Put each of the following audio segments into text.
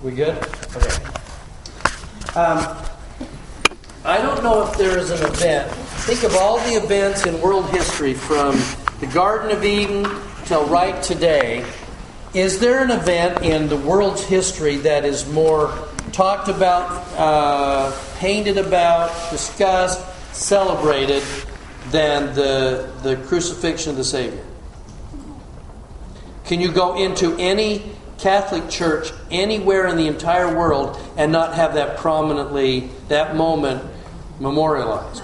We good? Okay. Um, I don't know if there is an event. Think of all the events in world history from the Garden of Eden till right today. Is there an event in the world's history that is more talked about, uh, painted about, discussed, celebrated than the, the crucifixion of the Savior? Can you go into any Catholic church anywhere in the entire world and not have that prominently, that moment memorialized?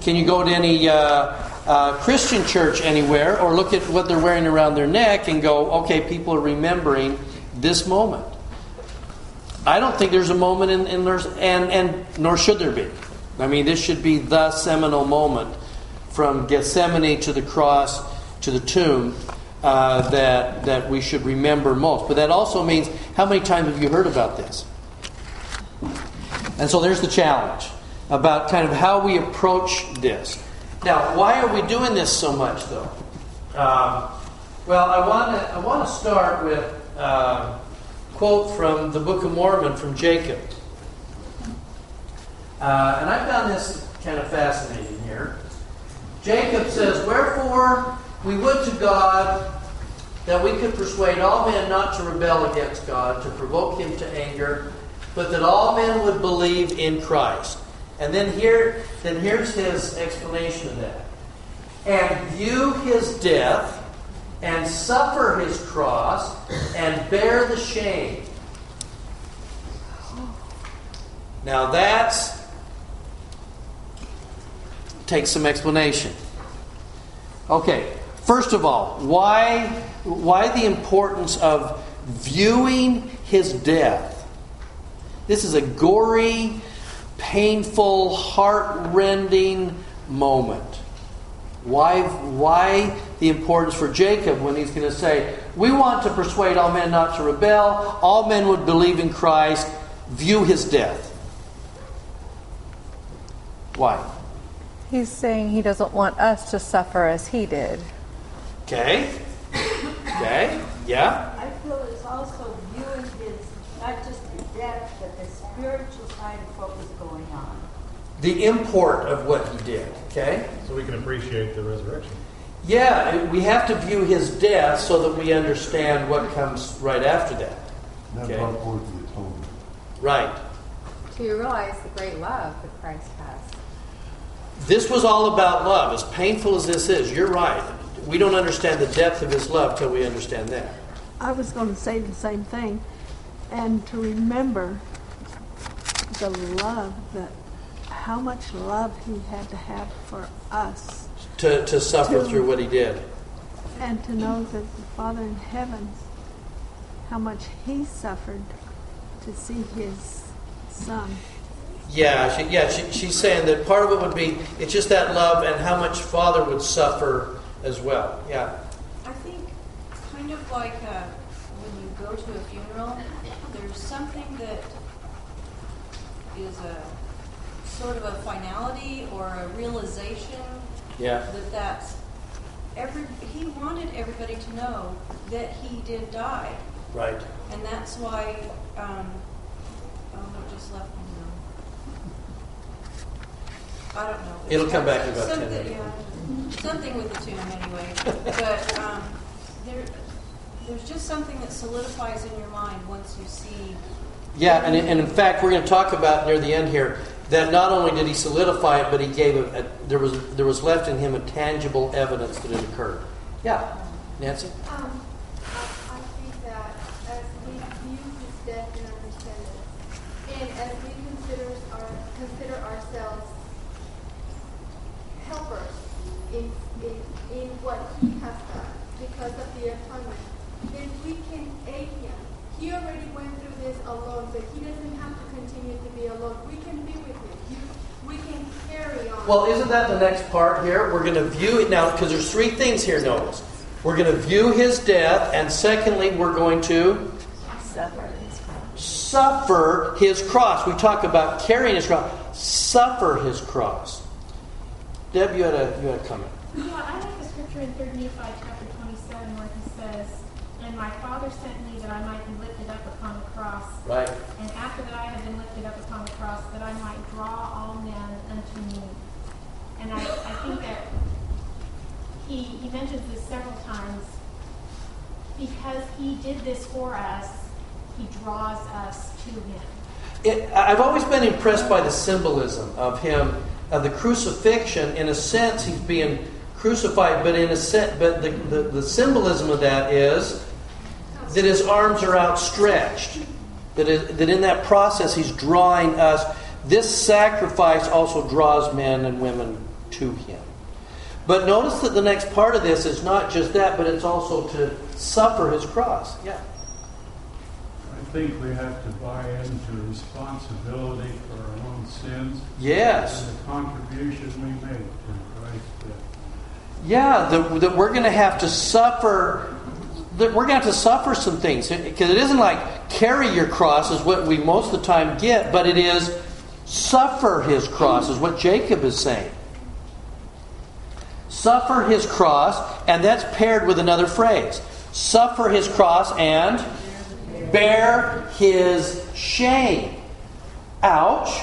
Can you go to any uh, uh, Christian church anywhere or look at what they're wearing around their neck and go, okay, people are remembering this moment? I don't think there's a moment in, in there's, and, and nor should there be. I mean, this should be the seminal moment from Gethsemane to the cross to the tomb uh, that, that we should remember most. But that also means how many times have you heard about this? And so there's the challenge about kind of how we approach this. Now, why are we doing this so much, though? Um, well, I want to I want to start with a quote from the Book of Mormon from Jacob, uh, and I found this kind of fascinating here. Jacob says, "Wherefore we would to God that we could persuade all men not to rebel against God, to provoke him to anger, but that all men would believe in Christ. And then here, then here's his explanation of that. And view his death, and suffer his cross, and bear the shame. Now that's takes some explanation. Okay, first of all, why why the importance of viewing his death? This is a gory, painful, heart-rending moment. Why, why the importance for Jacob when he's going to say, We want to persuade all men not to rebel, all men would believe in Christ, view his death? Why? He's saying he doesn't want us to suffer as he did. Okay. Okay. Yeah. I feel it's also viewing his, not just the death, but the spiritual side of what was going on. The import of what he did. Okay. So we can appreciate the resurrection. Yeah, we have to view his death so that we understand what comes right after that. That Okay. brought forth the atonement. Right. Do you realize the great love that Christ has? This was all about love. As painful as this is, you're right. We don't understand the depth of his love till we understand that. I was going to say the same thing, and to remember the love that how much love he had to have for us, To, to suffer To- through what he did. and to know that the Father in heaven, how much he suffered to see his son. Yeah, she, yeah, she, she's saying that part of it would be it's just that love and how much Father would suffer as well. Yeah. I think kind of like uh, when you go to a funeral, there's something that is a sort of a finality or a realization Yeah. that that's every. He wanted everybody to know that he did die, Right. and that's why. Um, oh, it just left me now. I don't know. It'll come back in about 10 minutes. Yeah, something with the tune anyway. But um, there, there's just something that solidifies in your mind once you see. Yeah, and, in- and in fact, we're going to talk about near the end here that not only did he solidify it, but he gave a, a, there was there was left in him a tangible evidence that it occurred. Yeah, Nancy. Um, Well, isn't that the next part here? We're going to view it now because there's three things here, notice. We're going to view his death, and secondly, we're going to suffer his cross. Suffer his cross. We talk about carrying his cross. Suffer his cross. Deb, you had a, you had a comment. Yeah, I like the scripture in 3 Nephi chapter 27 where he says, And my Father sent me that I might be lifted up upon the cross. Right. And after that I have been lifted up upon the cross, that I might draw all men unto me. And I, I think that he, he mentions this several times. Because he did this for us, he draws us to him. It, I've always been impressed by the symbolism of him, of the crucifixion. In a sense, he's being crucified, but in a set, but the, the, the symbolism of that is that his arms are outstretched. That, is, that in that process, he's drawing us. This sacrifice also draws men and women to him. But notice that the next part of this is not just that, but it's also to suffer his cross. Yeah. I think we have to buy into responsibility for our own sins. Yes. And the contribution we make to Christ's death. Yeah, that, that we're going to have to suffer. That we're going to have to suffer some things because it isn't like carry your cross is what we most of the time get, but it is suffer his cross is what Jacob is saying. Suffer his cross, and that's paired with another phrase: suffer his cross and bear his shame. Ouch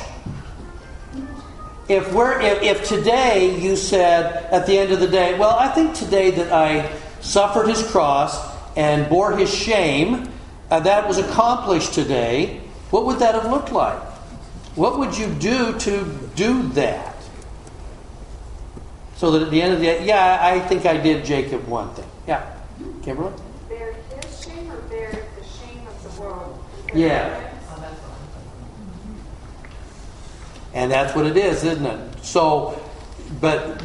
if we're if, if, today you said at the end of the day, well, I think today that I suffered his cross and bore his shame, and that was accomplished today, what would that have looked like? What would you do to do that? So that at the end of the day, yeah, I think I did Jacob one thing. Yeah, Kimberly. Bear his shame or bear the shame of the world. Yeah. And that's what it is, isn't it? So, but,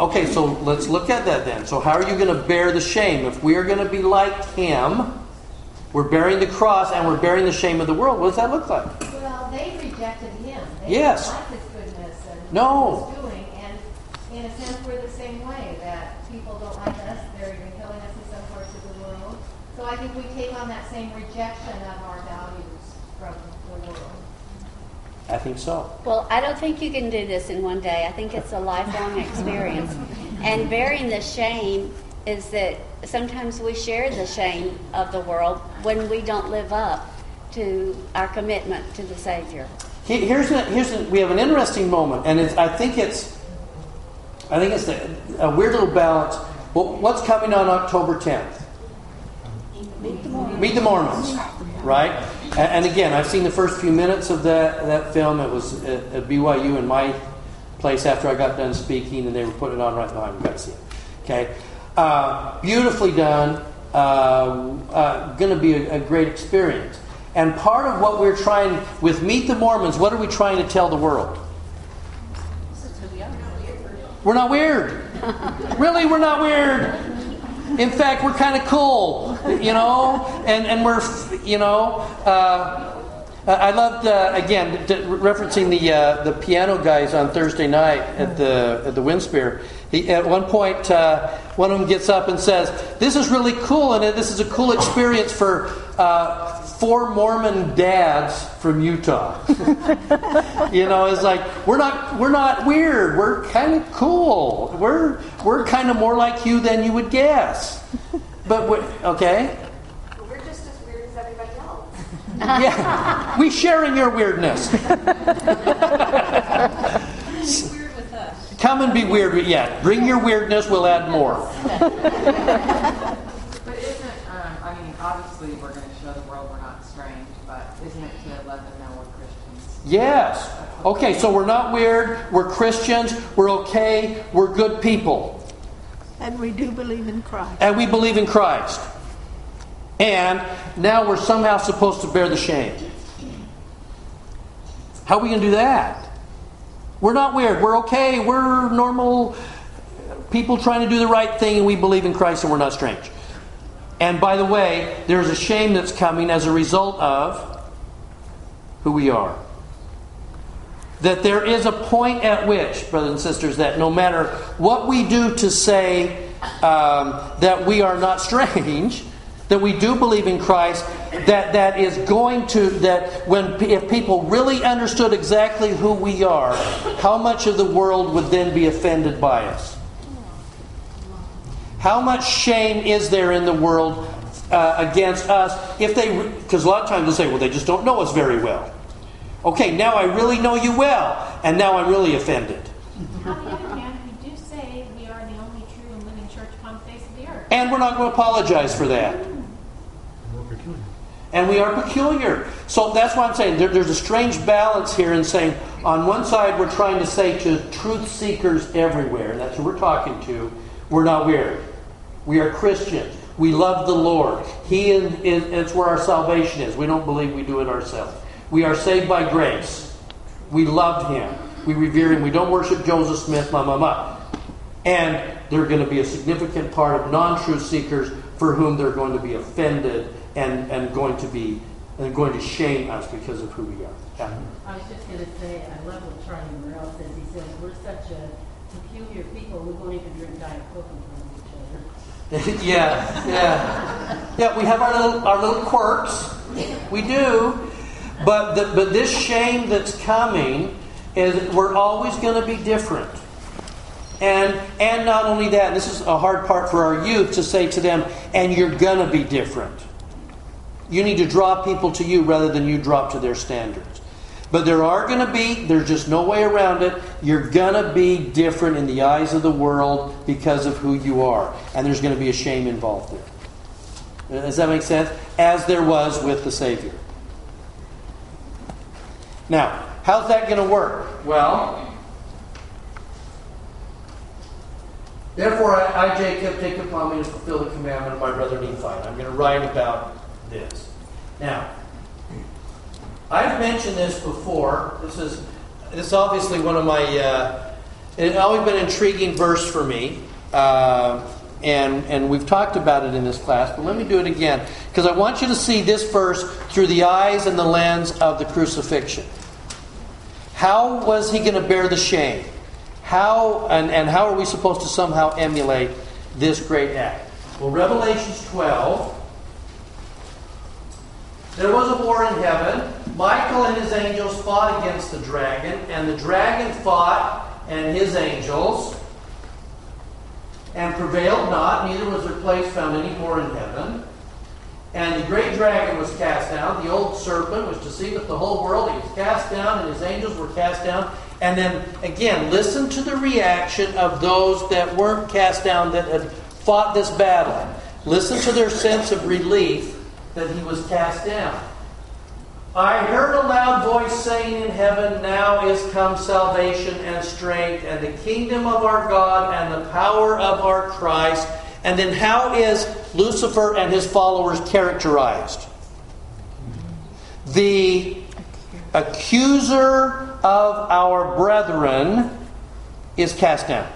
okay, so let's look at that then. So, how are you going to bear the shame? If we are going to be like him, we're bearing the cross and we're bearing the shame of the world. What does that look like? Well, they rejected him. They yes. didn't like his goodness and no. what he was doing. And in a sense, we're the same way, that people don't like us. They're even killing us in some parts of the world. So I think we take on that same rejection of our values from the world. I think so. Well, I don't think you can do this in one day. I think it's a lifelong experience. and bearing the shame is that sometimes we share the shame of the world when we don't live up to our commitment to the Savior. Here's a, here's a, we have an interesting moment, and I think it's I think it's a, a weird little balance. Well, what's coming on October 10th? Meet the Mormons. Meet the Mormons, right? And again, I've seen the first few minutes of that, that film. It was at, at BYU in my place after I got done speaking, and they were putting it on right behind. You got to see it. Okay, uh, beautifully done. Uh, uh, Going to be a, a great experience. And part of what we're trying with Meet the Mormons, what are we trying to tell the world? We're not weird. really, we're not weird. In fact, we're kind of cool, you know, and, and we're, you know, uh, I loved uh, again referencing the uh, the piano guys on Thursday night at the at the Winspear. He, at one point, uh, one of them gets up and says, "This is really cool, and this is a cool experience for uh, four Mormon dads from Utah." you know, it's like we're not we're not weird. We're kind of cool. We're we're kind of more like you than you would guess. But what okay. We're just as weird as everybody else. yeah, we share in your weirdness. weird with us. Come and be weird. with- Yeah, bring your weirdness. We'll add more. But isn't, um, I mean, obviously we're going to show the world we're not strange, but isn't it to let them know we're Christians? Yes. Okay, so we're not weird. We're Christians. We're okay. We're good people. And we do believe in Christ. And we believe in Christ. And now we're somehow supposed to bear the shame. How are we going to do that? We're not weird. We're okay. We're normal people trying to do the right thing, and we believe in Christ, and we're not strange. And by the way, there's a shame that's coming as a result of who we are. That there is a point at which, brothers and sisters, that no matter what we do to say um, that we are not strange, that we do believe in Christ, that that is going to that when if people really understood exactly who we are, how much of the world would then be offended by us? How much shame is there in the world uh, against us if they because a lot of times they'll say, well, they just don't know us very well. Okay, now I really know you well, and now I'm really offended. On the other hand, we do say we are the only true and living church upon the face of the earth. And we're not going to apologize for that. Hmm. And we are peculiar. So that's why I'm saying there, there's a strange balance here in saying, on one side, we're trying to say to truth seekers everywhere, and that's who we're talking to, we're not weird. We are Christians. We love the Lord. He is, is, it's where our salvation is. We don't believe we do it ourselves. We are saved by grace. We loved Him. We revere Him. We don't worship Joseph Smith, ma, ma, ma. And they're going to be a significant part of non truth seekers for whom they're going to be offended and, and going to be and going to shame us because of who we are. Yeah. I was just going to say, I love what Charlie Morrell says. He says, we're such a peculiar people, we won't even drink Diet Coke in front of each other. yeah, yeah, yeah. We have our little our little quirks. We do, but the, but this shame that's coming is we're always going to be different. And and not only that, this is a hard part for our youth to say to them, and you're going to be different. You need to draw people to you rather than you drop to their standards. But there are going to be, there's just no way around it. You're going to be different in the eyes of the world because of who you are. And there's going to be a shame involved there. Does that make sense? As there was with the Savior. Now, how's that going to work? Well, therefore I, I, Jacob, take upon me to fulfill the commandment of my brother Nephi. I'm going to write about this. Now, I've mentioned this before. This is this is obviously one of my. Uh, it's always been an intriguing verse for me, uh, and and we've talked about it in this class. But let me do it again because I want you to see this verse through the eyes and the lens of the crucifixion. How was he going to bear the shame? How and, and how are we supposed to somehow emulate this great act? Well, Revelations 12 there was a war in heaven. Michael and his angels fought against the dragon, and the dragon fought and his angels, and prevailed not, neither was their place found any more in heaven. And the great dragon was cast down, the old serpent was deceived the whole world. He was cast down, and his angels were cast down. And then again, listen to the reaction of those that weren't cast down, that had fought this battle. Listen to their sense of relief that he was cast down. I heard a loud voice saying in heaven, Now is come salvation and strength, and the kingdom of our God, and the power of our Christ. And then, how is Lucifer and his followers characterized? The accuser of our brethren is cast down.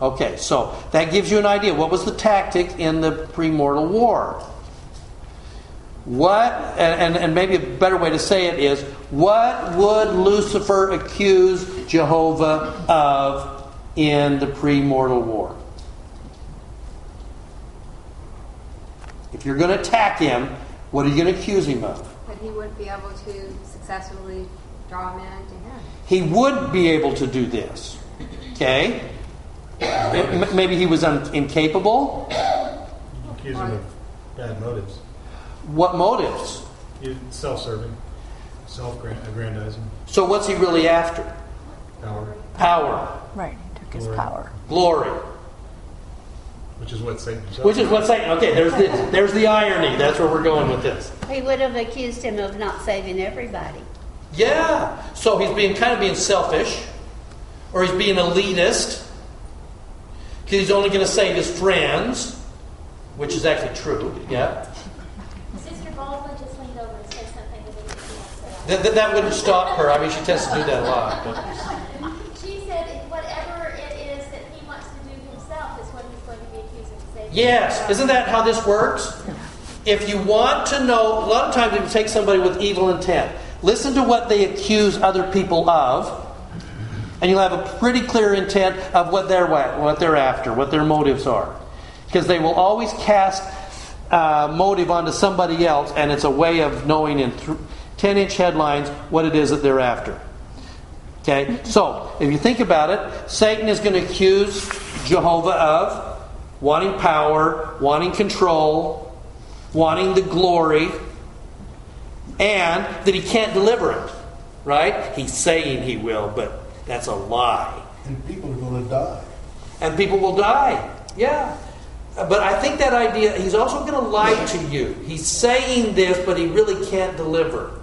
Okay, so that gives you an idea. What was the tactic in the premortal war? What, and, and, and, maybe a better way to say it is, what would Lucifer accuse Jehovah of in the pre mortal war? If you're going to attack him, what are you going to accuse him of? That he wouldn't be able to successfully draw men to him. He would be able to do this. Okay? Maybe he was un- incapable. Accuse him of bad motives. What motives? Self-serving, self-aggrandizing. So what's he really after? Power. Power. Right. He took his power. Glory. Which is what Satan himself. Which is what Satan. Okay, there's the there's the irony. That's where we're going with this. He would have accused him of not saving everybody. Yeah. So he's being kind of being selfish, or he's being elitist, because he's only going to save his friends, which is actually true. Yeah. That, that, that, wouldn't stop her. I mean, she tends to do that a lot. But. She said whatever it is that he wants to do himself is what he's going to be accused of saying. Yes. Isn't that how this works? If you want to know, a lot of times you take somebody with evil intent. Listen to what they accuse other people of, and you'll have a pretty clear intent of what they're, what they're after, what their motives are. Because they will always cast uh, motive onto somebody else, and it's a way of knowing and through 10 inch headlines what it is that they're after. Okay, so if you think about it, Satan is going to accuse Jehovah of wanting power, wanting control, wanting the glory, and that he can't deliver it. Right? He's saying he will, but that's a lie. And people are going to die. And people will die. Yeah. But I think that idea, he's also going to lie to you. He's saying this, but he really can't deliver.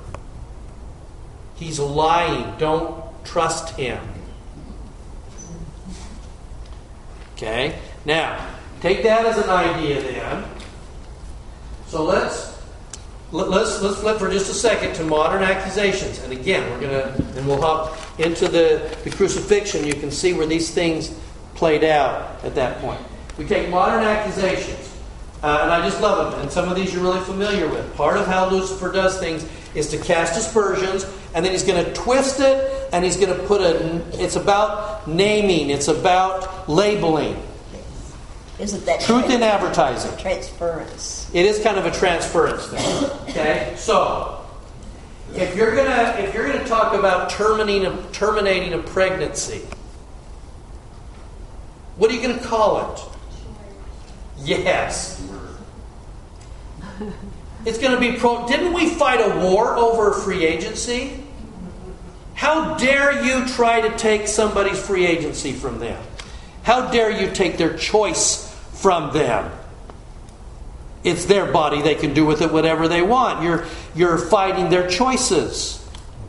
He's lying. Don't trust him. Okay? Now, take that as an idea then. So let's let, us let's flip for just a second to modern accusations. And again, we're gonna and we'll hop into the, the crucifixion. You can see where these things played out at that point. We take modern accusations. Uh, and I just love them. And some of these you're really familiar with. Part of how Lucifer does things is to cast aspersions, and then he's going to twist it, and he's going to put a. It's about naming. It's about labeling. Isn't that truth in advertising? Transference. It is kind of a transference thing. Okay, so if you're gonna if you're gonna talk about terminating a, terminating a pregnancy, what are you going to call it? Yes. It's going to be pro. Didn't we fight a war over free agency? How dare you try to take somebody's free agency from them? How dare you take their choice from them? It's their body. They can do with it whatever they want. You're, you're fighting their choices.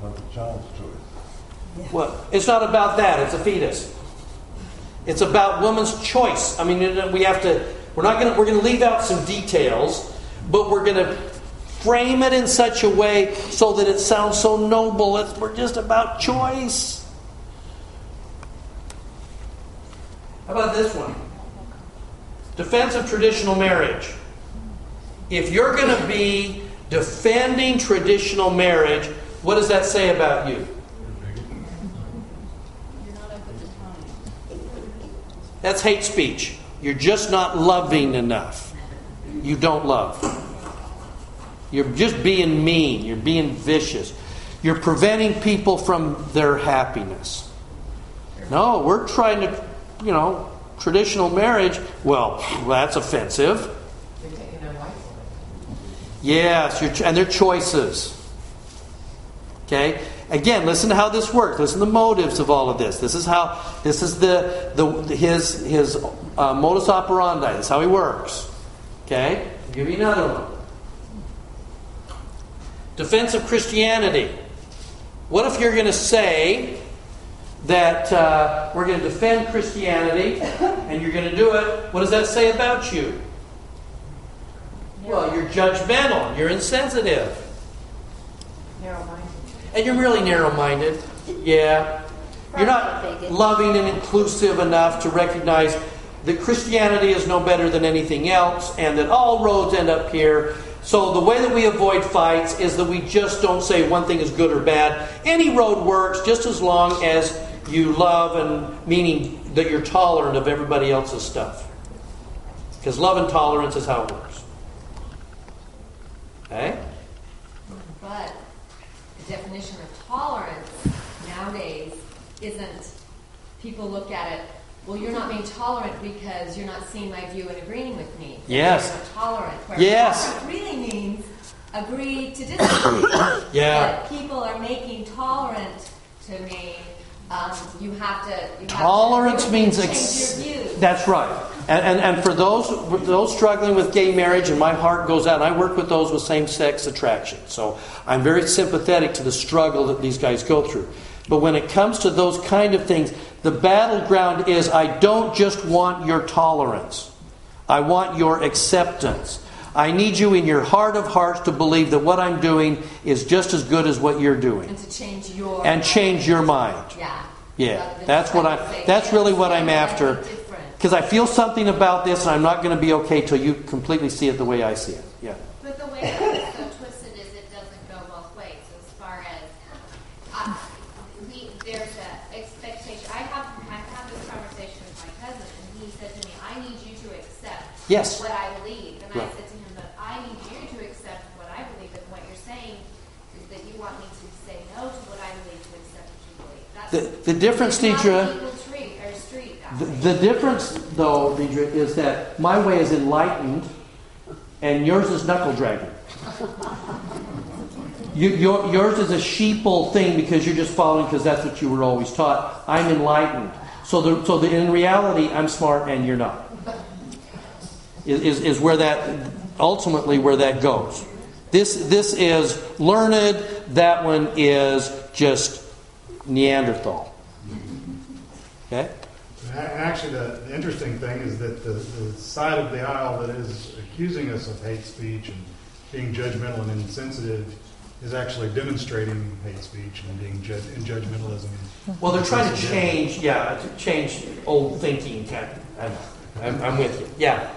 What about the child's choice? Well, it's not about that. It's a fetus. It's about woman's choice. I mean, we have to. We're not going to. We're going to leave out some details, but we're going to frame it in such a way so that it sounds so noble. It's, we're just about choice. How about this one? Defense of traditional marriage. If you're going to be defending traditional marriage, what does that say about you? That's hate speech. You're just not loving enough. You don't love. You're just being mean. You're being vicious. You're preventing people from their happiness. No, we're trying to, you know, traditional marriage. Well, that's offensive. Yes, and their choices. Okay? Again, listen to how this works. Listen to the motives of all of this. This is how this is the, the his his uh, modus operandi. This is how he works. Okay? I'll give you another one. Defense of Christianity. What if you're going to say that uh, we're going to defend Christianity and you're going to do it? What does that say about you? Well, you're judgmental. You're insensitive. Narrow-minded. And you're really narrow minded. Yeah. You're not loving and inclusive enough to recognize that Christianity is no better than anything else and that all roads end up here. So the way that we avoid fights is that we just don't say one thing is good or bad. Any road works just as long as you love and meaning that you're tolerant of everybody else's stuff. Because love and tolerance is how it works. Okay? But the definition of tolerance nowadays isn't people look at it, well, you're not being tolerant because you're not seeing my view and agreeing with me. Yes. You're tolerant. Where Yes. tolerant really means agree to disagree. Yeah. But people are making tolerant to me. um, you have to. You Tolerance have to means ex- that's right. And, and, and for those for those struggling with gay marriage, and my heart goes out. And I work with those with same sex attraction, so I'm very sympathetic to the struggle that these guys go through. But when it comes to those kind of things, the battleground is I don't just want your tolerance. I want your acceptance. I need you in your heart of hearts to believe that what I'm doing is just as good as what you're doing. And to change your And change your mind. Yeah. Yeah, that's what I. That's really what I'm after. Because I feel something about this, and I'm not going to be okay till you completely see it the way I see it. Yeah. But the way that it's so twisted is it doesn't go both ways. As far as uh, we, there's an expectation. I have I had this conversation with my cousin, and he said to me, "I need you to accept Yes. what I believe." And I said to him, "But I need you to accept what I believe." And what you're saying is that you want me to say no to what I believe to accept what you believe. That's The, the difference, it's not Deidre. street or street. that The, the difference, though, Deidre, is that my way is enlightened, and yours is knuckle dragging. You, your, yours is a sheeple thing because you're just following because that's what you were always taught. I'm enlightened. So, the, so the, in reality, I'm smart and you're not. Is, is, is where that ultimately where that goes. This this is learned. That one is just Neanderthal. Okay. Actually, the, the interesting thing is that the, the side of the aisle that is accusing us of hate speech and being judgmental and insensitive is actually demonstrating hate speech and being judge, and judgmentalism. Well, they're trying to change, yeah, to change old thinking. Kind I'm, I'm, I'm with you. Yeah.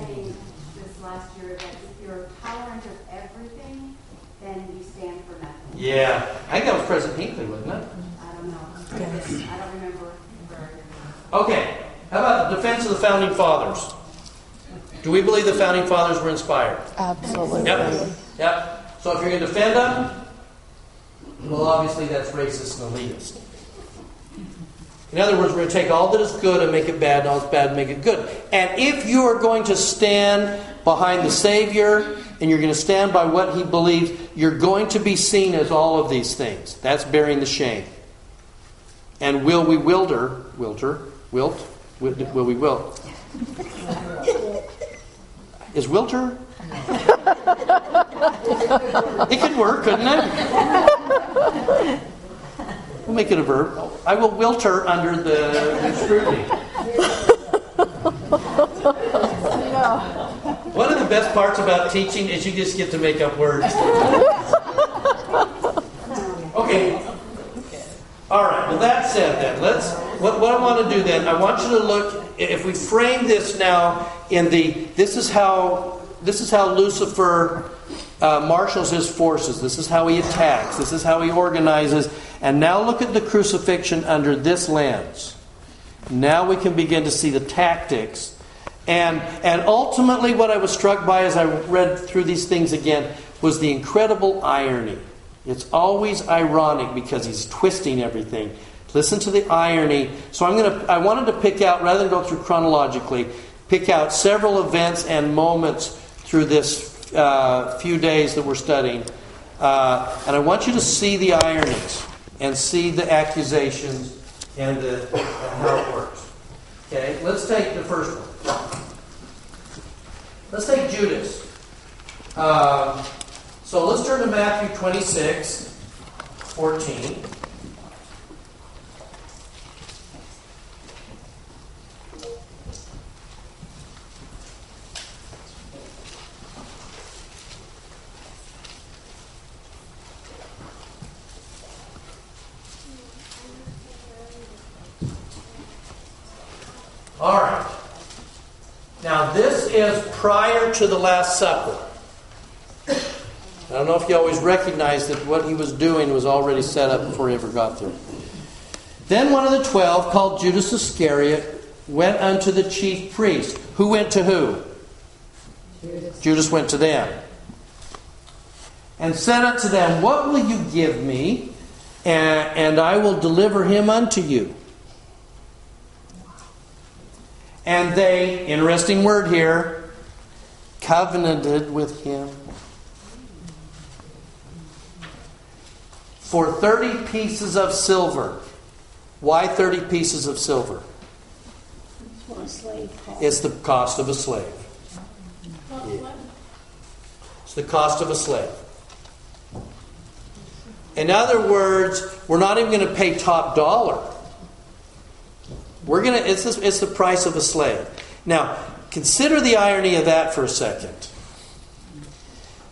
I heard saying this last year that if you're tolerant of everything, then you stand for nothing. Yeah. I think that was President Hinckley, wasn't it? I don't know. I don't remember. Okay. How about the defense of the founding fathers? Do we believe the founding fathers were inspired? Absolutely. Yep. Yep. So if you're going to defend them, well, obviously that's racist and elitist. In other words, we're going to take all that is good and make it bad, and all that's bad and make it good. And if you are going to stand behind the Savior and you're going to stand by what He believes, you're going to be seen as all of these things. That's bearing the shame. And will we wilder, wilter, wilt, will, will we wilt? Is wilter? It could work, couldn't it? We'll make it a verb. I will wilter under the scrutiny. One of the best parts about teaching is you just get to make up words. Okay. All right. With that said, then let's. What, what I want to do then, I want you to look. If we frame this now in the, this is how this is how Lucifer uh, marshals his forces. This is how he attacks. This is how he organizes. And now look at the crucifixion under this lens. Now we can begin to see the tactics. And, and ultimately, what I was struck by as I read through these things again was the incredible irony. It's always ironic because he's twisting everything. Listen to the irony. So I'm to I wanted to pick out rather than go through chronologically, pick out several events and moments through this uh, few days that we're studying. Uh, and I want you to see the ironies and see the accusations and, the, how it works. Okay, let's take the first one. Let's take Judas. Um, so let's turn to Matthew 26, 14. All right. Now, this is prior to the Last Supper. I don't know if you always recognize that what he was doing was already set up before he ever got there. Then one of the twelve, called Judas Iscariot, went unto the chief priest. Who went to who? Judas, Judas went to them. And said unto them, What will you give me? And I will deliver him unto you. And they, interesting word here, covenanted with him for 30 pieces of silver. Why 30 pieces of silver? It's the cost of a slave. Yeah. It's the cost of a slave. In other words, we're not even going to pay top dollar. We're gonna. It's it's the price of a slave. Now, consider the irony of that for a second.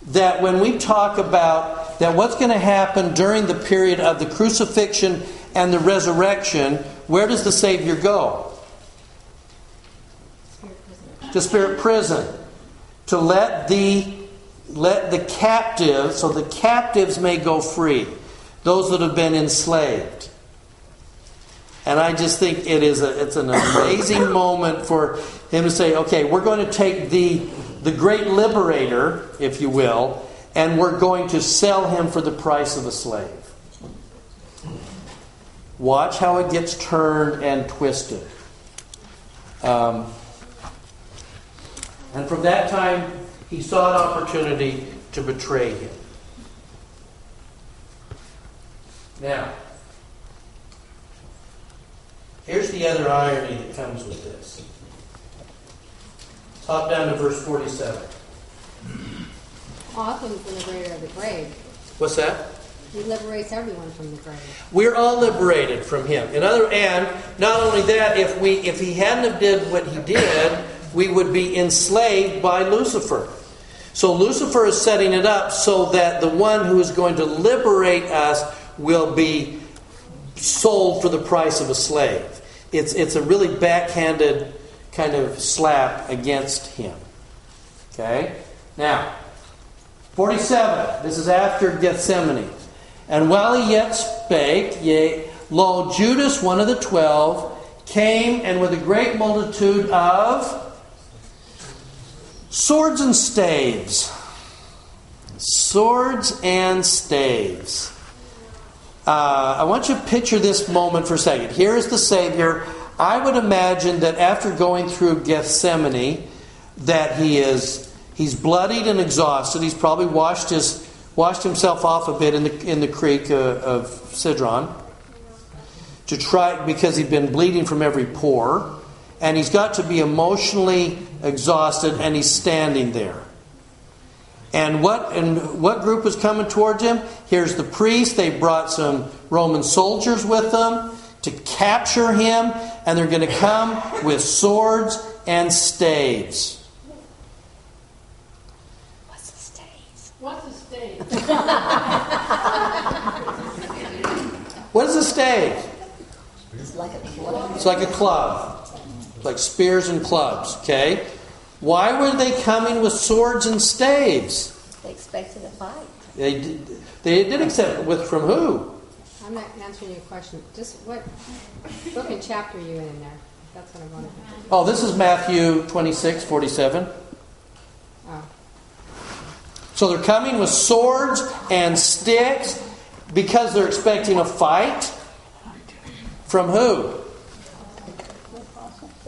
That when we talk about that, what's going to happen during the period of the crucifixion and the resurrection? Where does the Savior go? To spirit prison to let the let the captives, so the captives may go free, those that have been enslaved. And I just think it is a, it's an amazing moment for him to say, okay, we're going to take the, the great liberator, if you will, and we're going to sell him for the price of a slave. Watch how it gets turned and twisted. Um, and from that time, he saw an opportunity to betray him. Now, here's the other irony that comes with this. Hop down to verse 47. Also, he's the liberator of the grave. What's that? He liberates everyone from the grave. We're all liberated from him. In other, and not only that, if we if he hadn't have did what he did, we would be enslaved by Lucifer. So Lucifer is setting it up so that the one who is going to liberate us will be sold for the price of a slave. It's it's a really backhanded kind of slap against him. Okay? Now, 47. This is after Gethsemane. And while he yet spake, yea, lo, Judas, one of the twelve, came and with a great multitude of swords and staves. Swords and staves. Uh, I want you to picture this moment for a second. Here is the Savior. I would imagine that after going through Gethsemane, that he is he's bloodied and exhausted. He's probably washed his washed himself off a bit in the, in the creek uh, of Cedron to try because he'd been bleeding from every pore and he's got to be emotionally exhausted and he's standing there and what and what group was coming towards him here's the priest they brought some roman soldiers with them to capture him and they're going to come with swords and staves What's a stave? What is a stave? what is a stave? It's like a club. It's like a club. It's like spears and clubs, okay? Why were they coming with swords and staves? They expected a fight. They did, they did accept with from who? I'm not answering your question. Just what book and chapter are you in there? That's what I wanted to know. Oh, this is Matthew 26, 47. Oh. So they're coming with swords and sticks because they're expecting a fight. From who?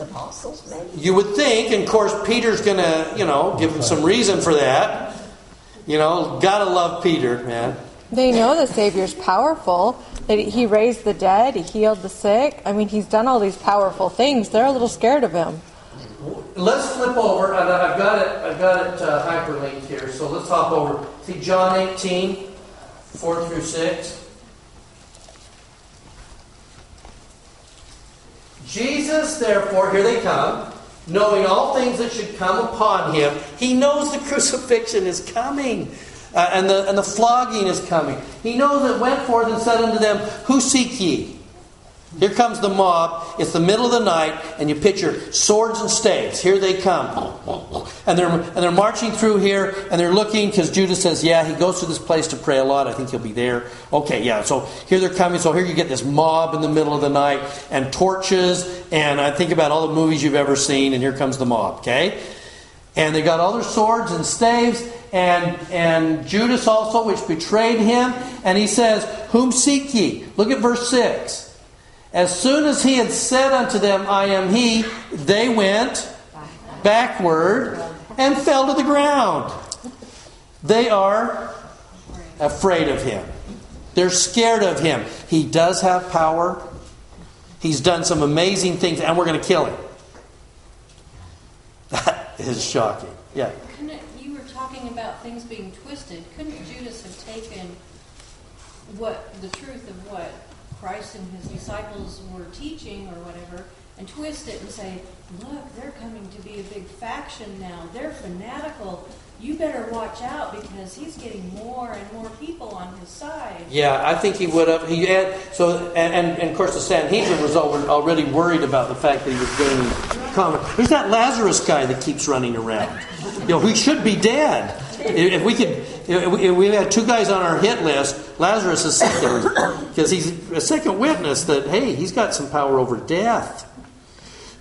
The apostles, maybe. You would think, and of course, Peter's going to, you know, give him some reason for that. You know, gotta love Peter, man. They know the Savior's powerful. That he raised the dead, he healed the sick. I mean, he's done all these powerful things. They're a little scared of him. Let's flip over, and I've got it. I've got it uh, hyperlinked here. So let's hop over. See John 18, 4 through 6. Jesus, therefore, here they come, knowing all things that should come upon him. He knows the crucifixion is coming. Uh, and, the, and the flogging is coming. He knows it went forth and said unto them, Who seek ye? Here comes the mob. It's the middle of the night, and you picture swords and staves. Here they come. And they're, and they're marching through here, and they're looking because Judas says, Yeah, he goes to this place to pray a lot. I think he'll be there. Okay, yeah. So here they're coming. So here you get this mob in the middle of the night, and torches, and I think about all the movies you've ever seen, and here comes the mob, okay? And they got all their swords and staves, and, and Judas also, which betrayed him, and he says, Whom seek ye? Look at verse 6. As soon as he had said unto them, I am he, they went backward and fell to the ground. They are afraid of him. They're scared of him. He does have power. He's done some amazing things, and we're going to kill him. That is shocking. Yeah. Couldn't, you were talking about things being twisted. Couldn't Judas have taken what the what Christ and his disciples were teaching or whatever and twist it and say, look, they're coming to be a big faction now. They're fanatical. You better watch out because he's getting more and more people on his side. Yeah, I think he would have. He had so, and, and, and of course the Sanhedrin was already worried about the fact that he was going common. Who's that Lazarus guy that keeps running around? You know, he should be dead. If we could, we- had two guys on our hit list. Lazarus is second because he's a second witness that hey, he's got some power over death.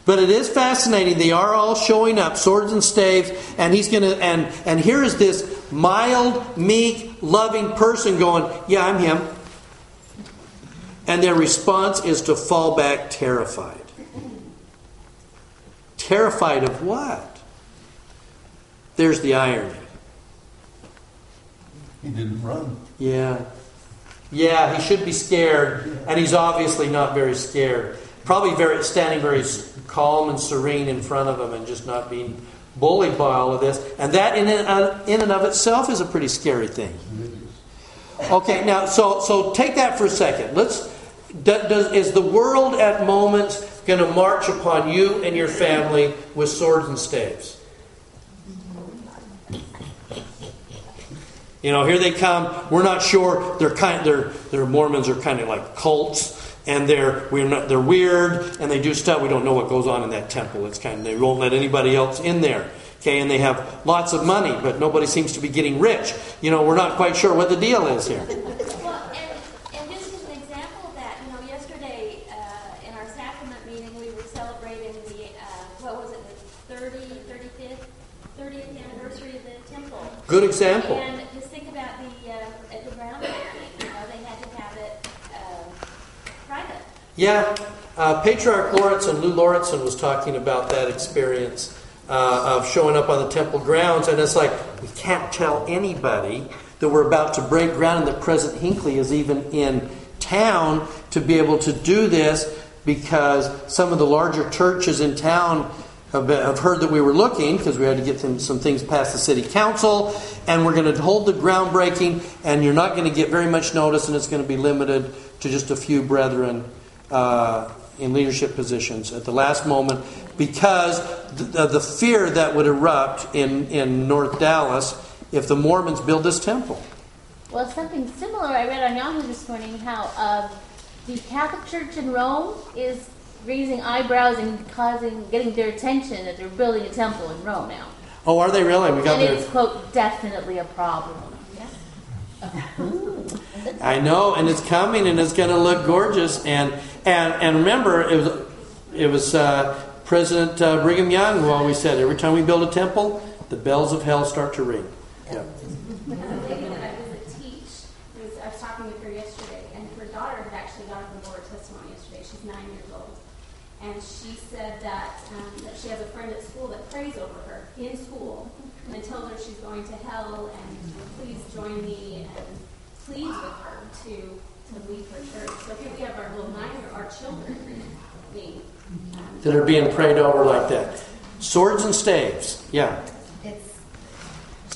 But it is fascinating. They are all showing up, swords and staves, and he's going to. And and here is this mild, meek, loving person going, "Yeah, I'm him." And their response is to fall back terrified. Terrified of what? There's the irony. He didn't run. Yeah. Yeah, he should be scared, and he's obviously not very scared. Probably very standing very calm and serene in front of him and just not being bullied by all of this, and that in and, uh, in and of itself is a pretty scary thing. Okay, now so so take that for a second. Let's does, is the world at moments going to march upon you and your family with swords and staves? You know, here they come. We're not sure. They're kind. They're, they're Mormons are kind of like cults, and they're we're not. They're weird, and they do stuff. We don't know what goes on in that temple. It's kind of they won't let anybody else in there. Okay, and they have lots of money, but nobody seems to be getting rich. You know, we're not quite sure what the deal is here. Well, and, Yeah, uh, Patriarch Lauritsen, Lou Lauritsen was talking about that experience uh, of showing up on the temple grounds, and it's like we can't tell anybody that we're about to break ground, and that President Hinckley is even in town to be able to do this because some of the larger churches in town have, heard that we were looking because we had to get some things past the city council, and we're going to hold the groundbreaking, and you're not going to get very much notice, and it's going to be limited to just a few brethren. Uh, in leadership positions at the last moment because the, the fear that would erupt in, in North Dallas if the Mormons build this temple. Well, something similar I read on Yahoo this morning how uh, the Catholic Church in Rome is raising eyebrows and causing getting their attention that they're building a temple in Rome now. Oh, are they really? We got and it's quote definitely a problem. I know, and it's coming, and it's going to look gorgeous. And and and remember, it was it was uh, President uh, Brigham Young who always said, every time we build a temple, the bells of hell start to ring. Yeah. The lady that I visit teach, was, I was talking with her yesterday, and her daughter had actually gone to the Lord testimony yesterday. She's nine years old. And she said that, um, that she has a friend at school that prays over her in school and tells her she's going to hell and please join me and pleads with her to, to leave her church. So here we have our little nine year our children being um, That are being prayed over like that. Swords and staves. Yeah. It's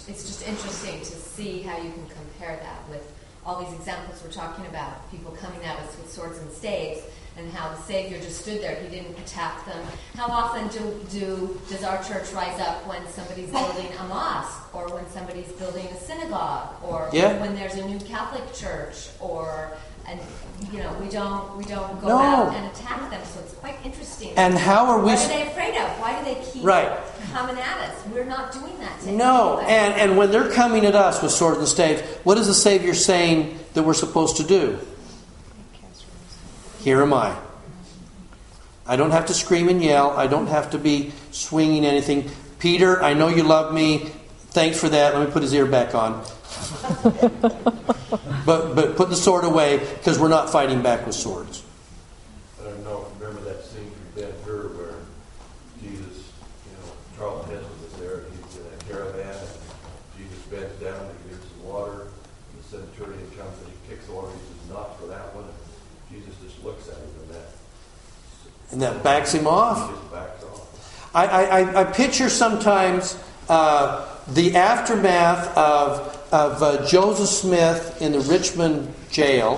it's just interesting to see how you can compare that with all these examples we're talking about. People coming at us with swords and staves, and how the Savior just stood there. He didn't attack them. How often do, do does our church rise up when somebody's building a mosque, or when somebody's building a synagogue, or Yeah. when there's a new Catholic church, or and you know we don't we don't go No. out and attack them. So it's quite interesting. And how are we What are they afraid of? Why do they keep Right. coming at us? We're not doing that. To No, anybody. and, and when they're coming at us with swords and staves, what is the Savior saying that we're supposed to do? Here am I. I don't have to scream and yell. I don't have to be swinging anything. Peter, I know you love me. Thanks for that. Let me put his ear back on. but but put the sword away because we're not fighting back with swords. I don't know if you remember that scene from Ben Hur where Jesus, you know, Charlton Heston was there, And he's in a caravan, and Jesus bends down and he gives some water, and the centurion comes and he kicks the water, he says, not for that one, and Jesus just looks at him and that, And that backs him off. he just backs off. I, I, I- I picture sometimes uh, the aftermath of, of uh, Joseph Smith in the Richmond jail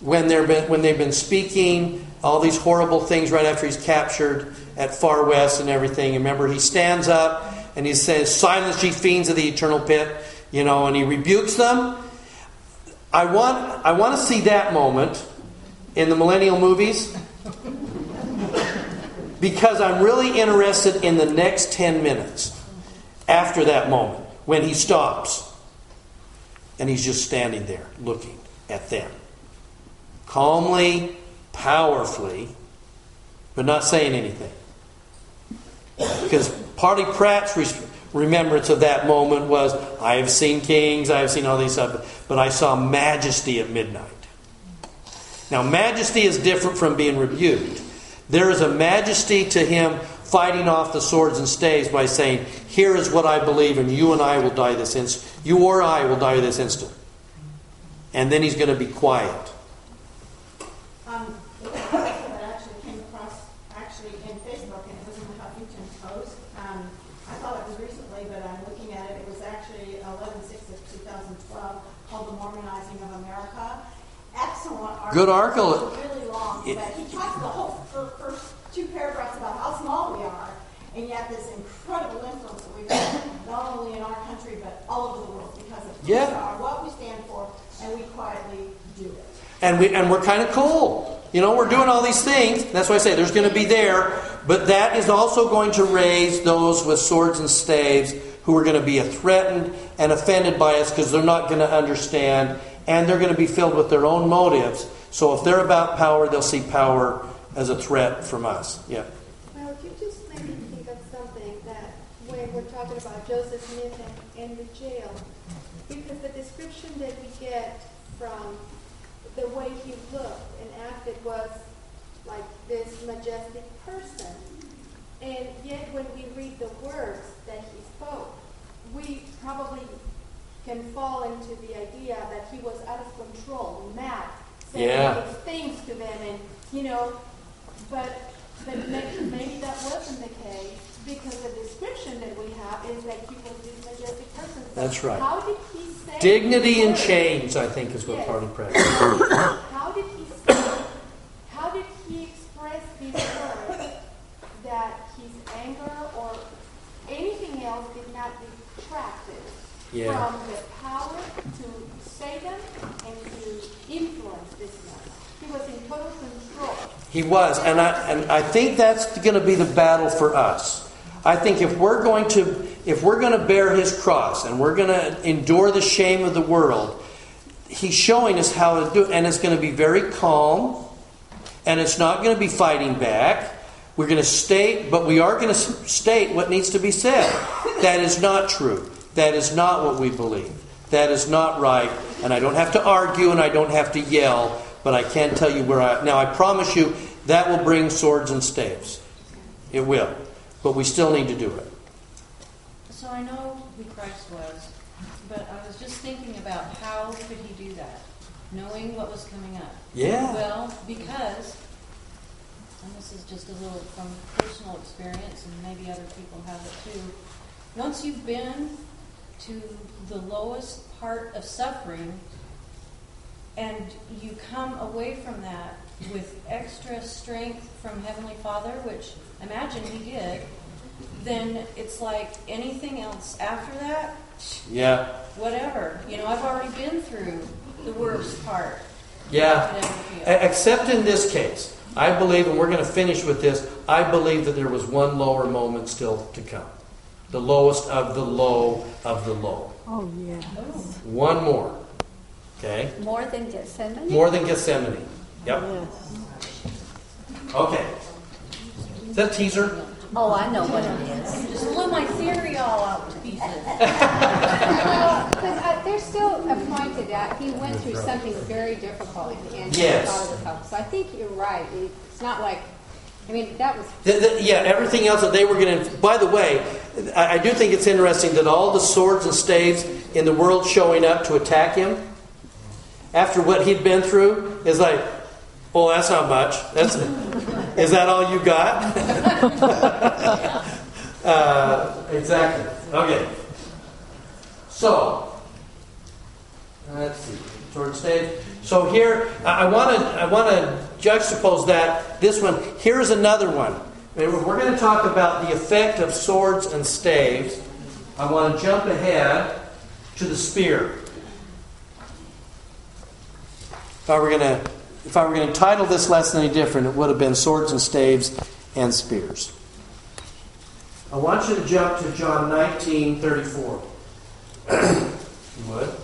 when, they're been, when they've been speaking all these horrible things right after he's captured at Far West and everything. Remember, he stands up and he says, Silence, ye fiends of the eternal pit, you know, and he rebukes them. I want, I want to see that moment in the millennial movies because I'm really interested in the next 10 minutes after that moment when he stops and he's just standing there looking at them. Calmly, powerfully, but not saying anything. Because Parley Pratt's re- remembrance of that moment was I have seen kings, I have seen all these stuff, but I saw majesty at midnight. Now, majesty is different from being rebuked. There is a majesty to him fighting off the swords and staves by saying, Here is what I believe, and you and I will die this instant. You or I will die this instant. And then he's going to be quiet. Um, actually came across actually in Facebook, and it was in Huffington Post. Um, I thought it was recently, but I'm looking at it. It was actually 11 6 of 2012 called The Mormonizing of America. Excellent. Good article. Yeah. we are, what we stand for, and we quietly do it. and we and we're kind of cool. You know, we're doing all these things. That's why I say there's going to be there, but that is also going to raise those with swords and staves who are going to be threatened and offended by us because they're not going to understand and they're going to be filled with their own motives. So if they're about power, they'll see power as a threat from us. Yeah. Well, if you just made me think of something that when we're talking about Joseph Smith and in the jail, because the description that we get from the way he looked and acted was like this majestic person. And yet when we read the words that he spoke, we probably can fall into the idea that he was out of control, mad, saying Yeah. things to them and you know but but maybe, maybe that wasn't the case because the description that we have is that he was this majestic person. So That's right. How did he say Dignity in chains, I think, is what Yes. Parley. How did he say, how did he express these words that his anger or anything else did not detract it Yeah. from the power to say them and to influence this man? He was in total control. He was, and I and I think that's going to be the battle for us. I think if we're going to if we're going to bear his cross and we're going to endure the shame of the world, he's showing us how to do it, and it's going to be very calm, and it's not going to be fighting back. We're going to state, but we are going to state what needs to be said. That is not true. That is not what we believe. That is not right. And I don't have to argue and I don't have to yell, but I can tell you where I. Now, I promise you that will bring swords and staves. It will. But we still need to do it. So I know who Christ was, but I was just thinking about how could he do that, knowing what was coming up. Yeah. Well, because, and this is just a little from personal experience, and maybe other people have it too. Once you've been to the lowest part of suffering, and you come away from that with extra strength from Heavenly Father, which imagine He did, then it's like anything else after that, Yeah. whatever. You know, I've already been through the worst part. Yeah. I could ever feel. Except in this case. I believe, and we're going to finish with this, I believe that there was one lower moment still to come. The lowest of the low of the low. Oh, yeah. Oh. One more. Okay? More than Gethsemane? More than Gethsemane. Yep. Okay. Is that a teaser? Oh, I know what it is. Just blew my theory all out to pieces. Because uh, there's still a point to that. He went through something very difficult, and he Yes. thought it was helpful. So I think you're right. It's not like, I mean, that was The- the- yeah, everything else that they were going to. By the way, I, I do think it's interesting that all the swords and staves in the world showing up to attack him after what he'd been through is like, oh, that's not much. That's is that all you got? uh, exactly. Okay. So let's see. Sword and stave. So here, I want to I want to juxtapose that. This one. Here's another one. We're going to talk about the effect of swords and staves. I want to jump ahead to the spear. I were going to if I were going to title this lesson any different, it would have been swords and staves and spears. I want you to jump to John 19, 34. you would.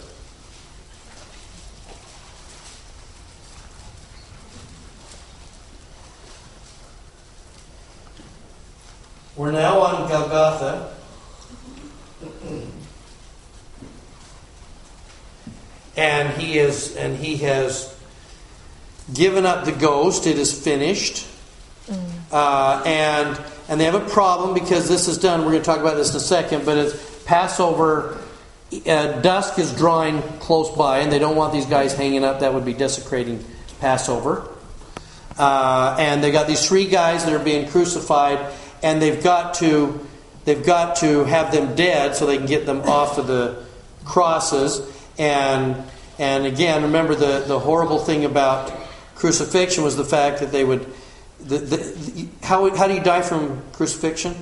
We're now on Golgotha. And he is and he has given up the ghost. It is finished. Uh, and and they have a problem because this is done. We're going to talk about this in a second, but it's Passover. Uh, dusk is drawing close by, and they don't want these guys hanging up. That would be desecrating Passover. Uh, and they got these three guys that are being crucified, and they've got to they've got to have them dead so they can get them off of the crosses. And, and again, remember the, the horrible thing about crucifixion was the fact that they would. The, the, how, how do you die from crucifixion?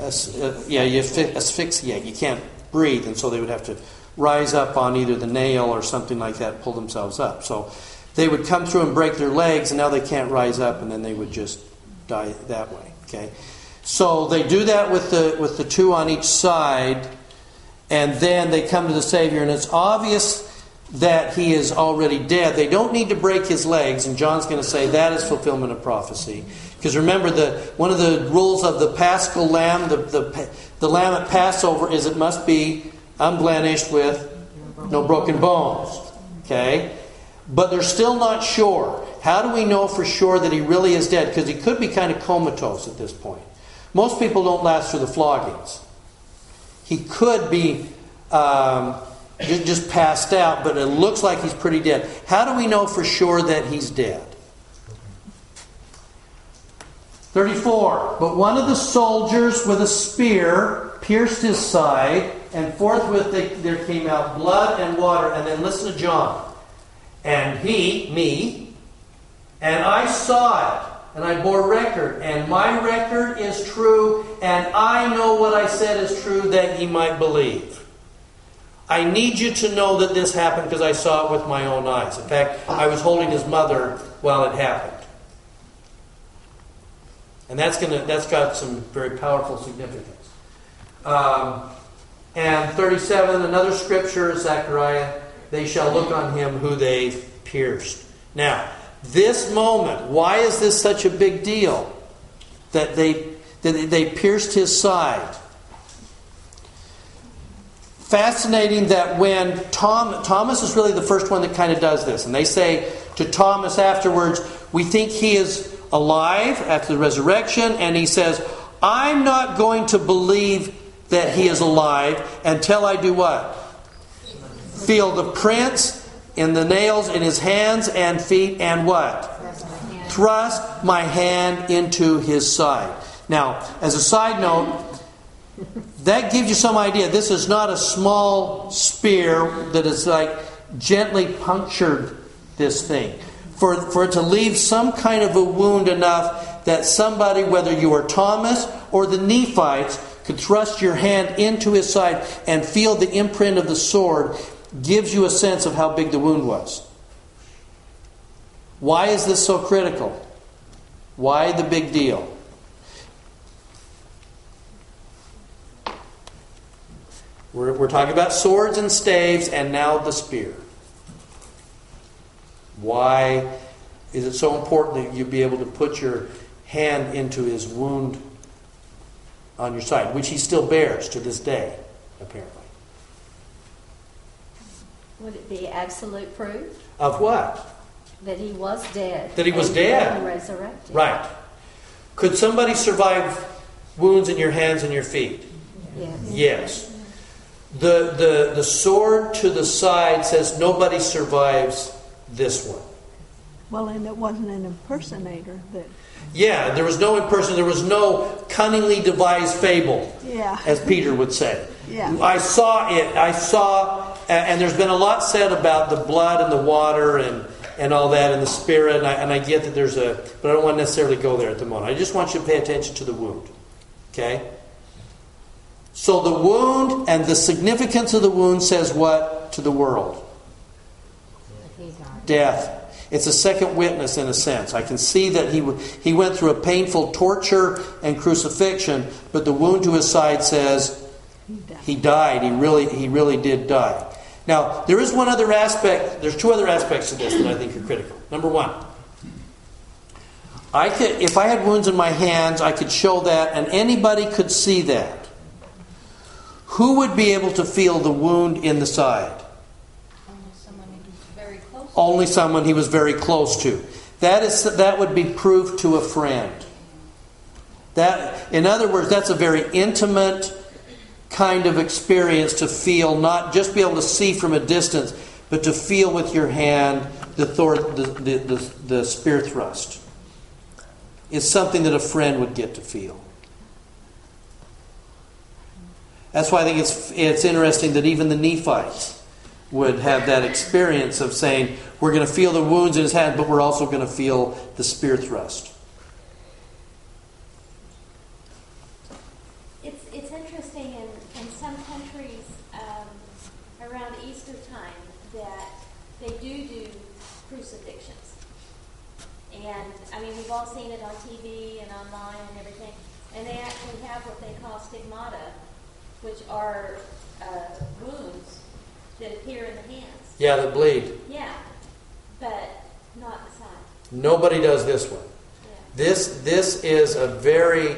As- uh, yeah, you asphyxiate. You can't breathe, and so they would have to rise up on either the nail or something like that, pull themselves up. So they would come through and break their legs, and now they can't rise up, and then they would just die that way. Okay, so they do that with the with the two on each side, and then they come to the Savior, and it's obvious that he is already dead. They don't need to break his legs, and John's going to say that is fulfillment of prophecy. Because remember, the one of the rules of the Paschal lamb, the, the, the lamb at Passover, is it must be unblemished with no broken bones. Okay? But they're still not sure. How do we know for sure that he really is dead? Because he could be kind of comatose at this point. Most people don't last through the floggings. He could be um, ju- just passed out, but it looks like he's pretty dead. How do we know for sure that he's dead? 34. But one of the soldiers with a spear pierced his side, and forthwith they, there came out blood and water. And then listen to John. And he, me, and I saw it, and I bore record, and my record is true, and I know what I said is true, that ye might believe. I need you to know that this happened because I saw it with my own eyes. In fact, I was holding his mother while it happened. And that's gonna that's got some very powerful significance. Um, and 37, another scripture, Zechariah, they shall look on him who they pierced. Now, this moment, why is this such a big deal? That they that they pierced his side. Fascinating that when Tom, Thomas is really the first one that kind of does this, and they say to Thomas afterwards, "We think he is alive after the resurrection," and he says, "I'm not going to believe that he is alive until I do what? Feel the prints in the nails in his hands and feet, and what? Thrust my hand into his side." Now, as a side note, that gives you some idea. This is not a small spear that is like gently punctured this thing. For, for it to leave some kind of a wound enough that somebody, whether you are Thomas or the Nephites, could thrust your hand into his side and feel the imprint of the sword gives you a sense of how big the wound was. Why is this so critical? Why the big deal? We're, we're talking about swords and staves and now the spear. Why is it so important that you be able to put your hand into his wound on your side, which he still bears to this day, apparently? Would it be absolute proof Of what? that he was dead? That he was and dead. Resurrected. Right. Could somebody survive wounds in your hands and your feet? Yes. Yes. The, the, the sword to the side says nobody survives this one. Well, and it wasn't an impersonator that, Yeah, there was no imperson, there was no cunningly devised fable, yeah. as Peter would say. Yeah. I saw it. I saw, and there's been a lot said about the blood and the water and, and all that and the spirit, and I, and I get that there's a, but I don't want to necessarily go there at the moment. I just want you to pay attention to the wound. Okay? So the wound and the significance of the wound says what to the world? Death. It's a second witness in a sense. I can see that he, he went through a painful torture and crucifixion, but the wound to his side says he died. He really, he really did die. Now, there is one other aspect, there's two other aspects to this that I think are critical. Number one, I could, if I had wounds in my hands, I could show that, and anybody could see that. Who would be able to feel the wound in the side? Only someone he was very close to. That is that would be proof to a friend. That, in other words, that's a very intimate kind of experience to feel, not just be able to see from a distance, but to feel with your hand the, thor- the, the, the, the spear thrust. It's something that a friend would get to feel. That's why I think it's, it's interesting that even the Nephites would have that experience of saying, we're going to feel the wounds in his hand, but we're also going to feel the spear thrust. It's, it's interesting in, some countries um, around Easter time that they do do crucifixions. And, I mean, we've all seen it on TV and online and everything. And they actually have what they call stigmata, which are uh, wounds that appear in the hands. Yeah, that bleed. Yeah, but not the side. Nobody does this one. This this is a very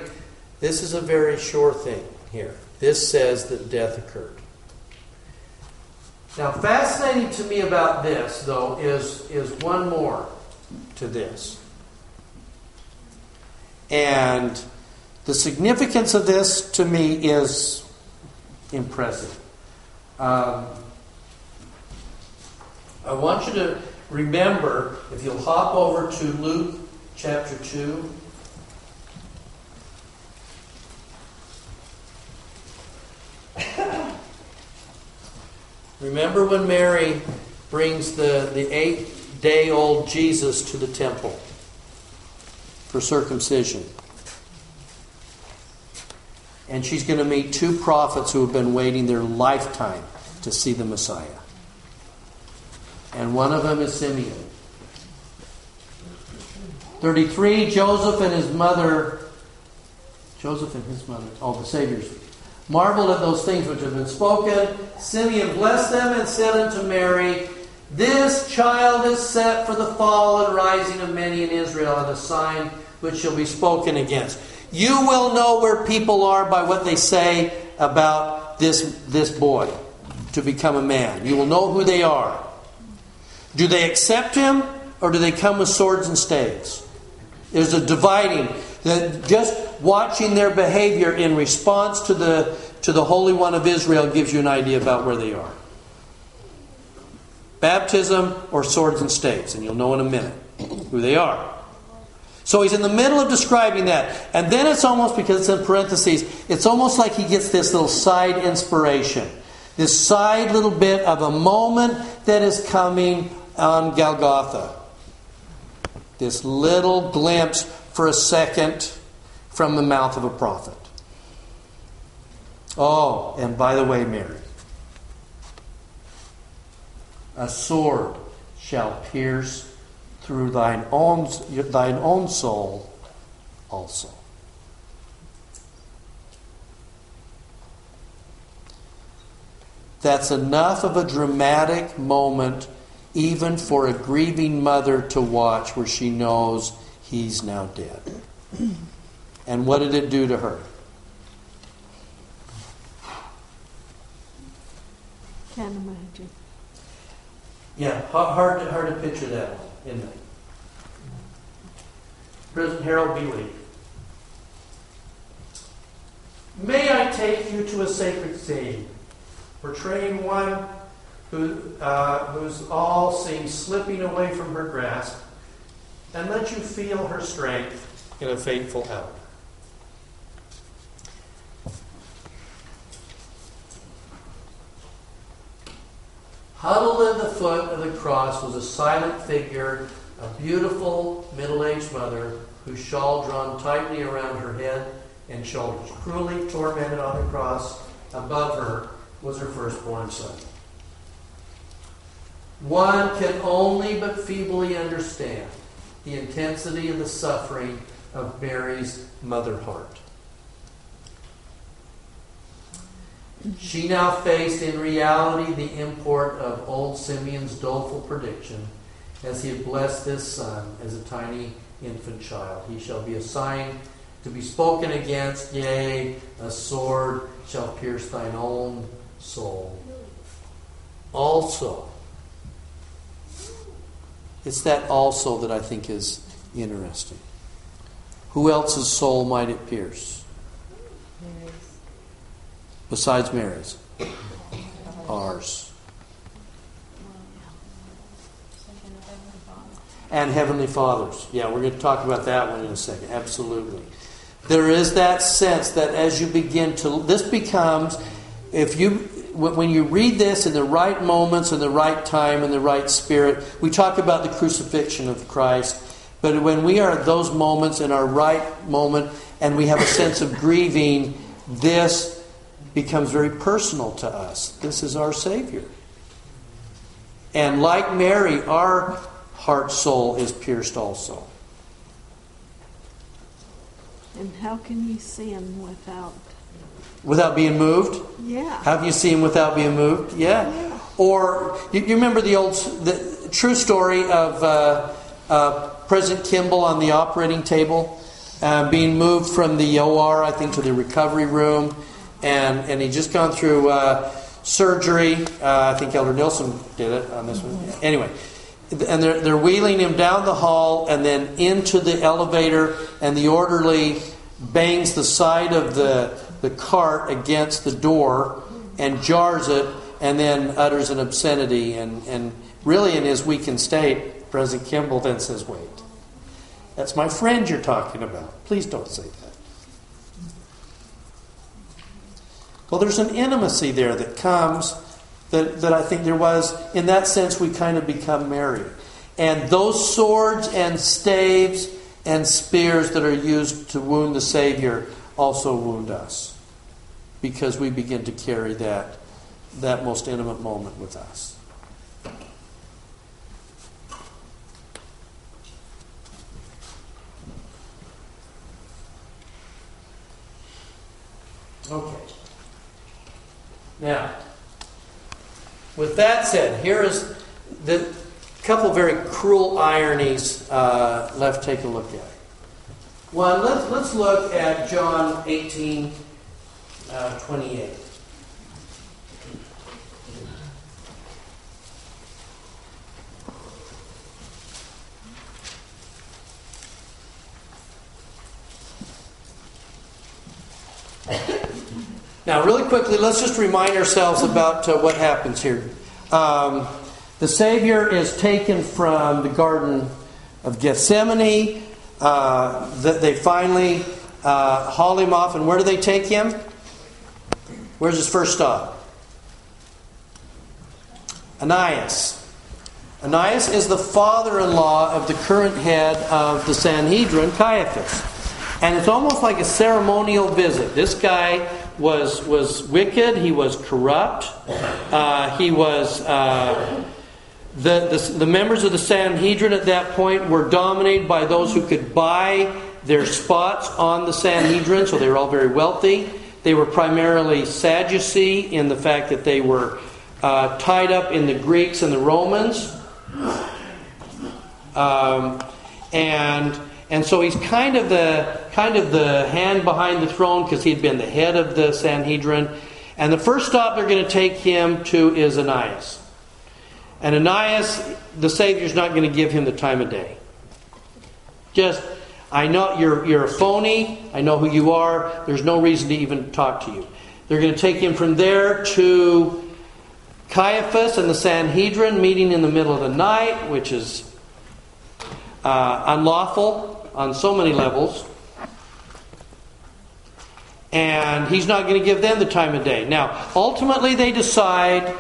this is a very sure thing here. This says that death occurred. Now, fascinating to me about this, though, is is one more to this, and the significance of this to me is impressive. Um, I want you to remember, if you'll hop over to Luke chapter 2. Remember when Mary brings the, the eight day old Jesus to the temple for circumcision. And she's going to meet two prophets who have been waiting their lifetime to see the Messiah. And one of them is Simeon. 33, Joseph and his mother, Joseph and his mother, oh, the Savior's, marveled at those things which have been spoken. Simeon blessed them and said unto Mary, This child is set for the fall and rising of many in Israel, and a sign which shall be spoken against. You will know where people are by what they say about this, this boy to become a man. You will know who they are. Do they accept him or do they come with swords and staves? There's a dividing that just watching their behavior in response to the to the Holy One of Israel gives you an idea about where they are. Baptism or swords and staves, and you'll know in a minute who they are. So he's in the middle of describing that. And then it's almost, because it's in parentheses, it's almost like he gets this little side inspiration. This side little bit of a moment that is coming on Golgotha. This little glimpse for a second from the mouth of a prophet. Oh, and by the way, Mary, a sword shall pierce through thine own, thine own soul also. That's enough of a dramatic moment, even for a grieving mother to watch, where she knows he's now dead. And what did it do to her? Can't imagine. Yeah, hard, hard to picture that one. President Harold B. Lee. May I take you to a sacred scene, portraying one who, uh, whose all seems slipping away from her grasp, and let you feel her strength in a fateful hour. Huddled at the foot of the cross was a silent figure, a beautiful middle aged mother whose shawl drawn tightly around her head and shoulders. Cruelly tormented on the cross above her was her firstborn son. One can only but feebly understand the intensity of the suffering of Mary's mother heart. She now faced in reality the import of old Simeon's doleful prediction as he had blessed this son as a tiny infant child. He shall be a sign to be spoken against, yea, a sword shall pierce thine own soul. Also, it's that also that I think is interesting. Who else's soul might it pierce? besides Mary's? Ours. And Heavenly Father's. Yeah, we're going to talk about that one in a second. Absolutely. There is that sense that as you begin to, this becomes if you when you read this in the right moments, in the right time, in the right spirit, we talk about the crucifixion of Christ. But when we are at those moments in our right moment and we have a sense of grieving, this becomes very personal to us. This is our Savior. And like Mary, our heart soul is pierced also. And how can you sin without? Without being moved? Yeah. How can you see him without being moved? Yeah. Yeah. Or you, you remember the old, the true story of uh, uh, President Kimball on the operating table, uh, being moved from the OR, I think, to the recovery room, and and he just gone through uh, surgery. Uh, I think Elder Nelson did it on this one. Anyway, and they're, they're wheeling him down the hall and then into the elevator, and the orderly bangs the side of the, the cart against the door and jars it, and then utters an obscenity. And, and really, in his weakened state, President Kimball then says, Wait, that's my friend you're talking about. Please don't say that. Well, there's an intimacy there that comes that, that I think there was. In that sense, we kind of become married. And those swords and staves and spears that are used to wound the Savior also wound us because we begin to carry that, that most intimate moment with us. Okay. Now, with that said, here is the couple very cruel ironies uh, left. Take a look at. One, let's, let's look at John 18, uh, 28. Now, really quickly, let's just remind ourselves about uh, what happens here. Um, the Savior is taken from the Garden of Gethsemane. Uh, they finally uh, haul him off, and where do they take him? Where's his first stop? Ananias. Ananias is the father in law of the current head of the Sanhedrin, Caiaphas. And it's almost like a ceremonial visit. This guy was, was wicked, he was corrupt, uh, he was. Uh, the, the, the members of the Sanhedrin at that point were dominated by those who could buy their spots on the Sanhedrin, so they were all very wealthy. They were primarily Sadducee in the fact that they were uh, tied up in the Greeks and the Romans. Um, and and so he's kind of the kind of the hand behind the throne because he'd been the head of the Sanhedrin. And the first stop they're going to take him to is Ananias. And Ananias, the Savior's not going to give him the time of day. Just, I know you're, you're a phony. I know who you are. There's no reason to even talk to you. They're going to take him from there to Caiaphas and the Sanhedrin meeting in the middle of the night, which is uh, unlawful on so many levels. And he's not going to give them the time of day. Now, ultimately, they decide,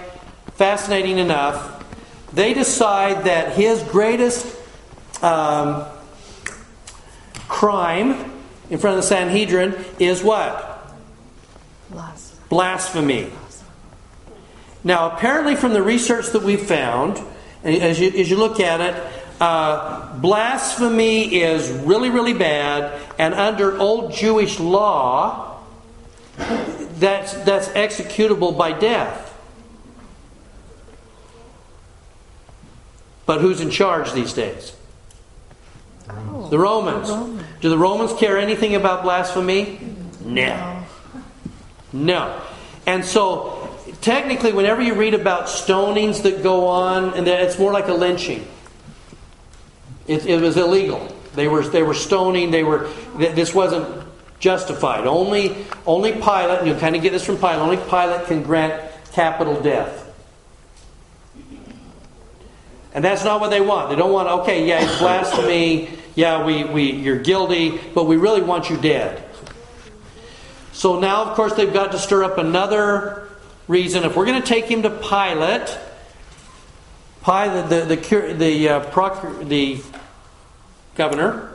fascinating enough, they decide that his greatest um, crime in front of the Sanhedrin is what? Blasphemy. Now, apparently, from the research that we found, as you, as you look at it, uh, blasphemy is really, really bad, and under old Jewish law, that's, that's executable by death. But who's in charge these days? Oh, the Romans. Do the Romans care anything about blasphemy? No. No. And so, technically, whenever you read about stonings that go on, and it's more like a lynching. It, it was illegal. They were they were stoning. They were. This wasn't justified. Only only Pilate. And you kind of get this from Pilate. Only Pilate can grant capital death. And that's not what they want. They don't want, okay, yeah, it's blasphemy. Yeah, we, we, you're guilty, but we really want you dead. So now, of course, they've got to stir up another reason if we're going to take him to Pilate, Pilate, the the the uh, the governor,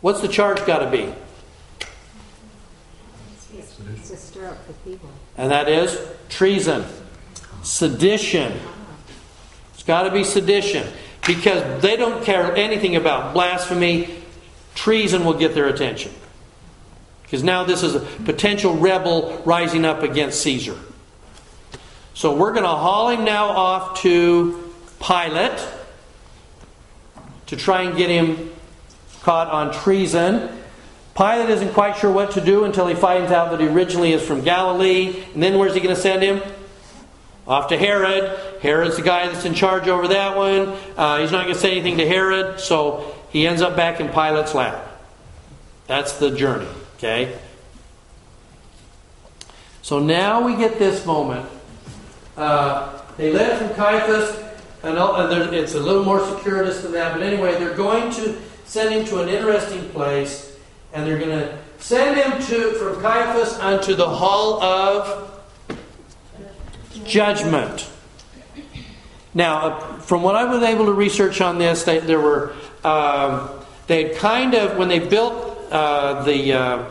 what's the charge got to be? To stir up the people. And that is treason, sedition. It's got to be sedition because they don't care anything about blasphemy. Treason will get their attention. Because now this is a potential rebel rising up against Caesar. So we're going to haul him now off to Pilate to try and get him caught on treason. Pilate isn't quite sure what to do until he finds out that he originally is from Galilee. And then where's he going to send him? Off to Herod. Herod's the guy that's in charge over that one. Uh, he's not going to say anything to Herod, so he ends up back in Pilate's lap. That's the journey. Okay? So now we get this moment. Uh, they led from Caiaphas, and and it's a little more circuitous than that, but anyway, they're going to send him to an interesting place, and they're going to send him to from Caiaphas unto the hall of judgment. Now, uh, from what I was able to research on this, they, there were um, they had kind of when they built uh, the uh,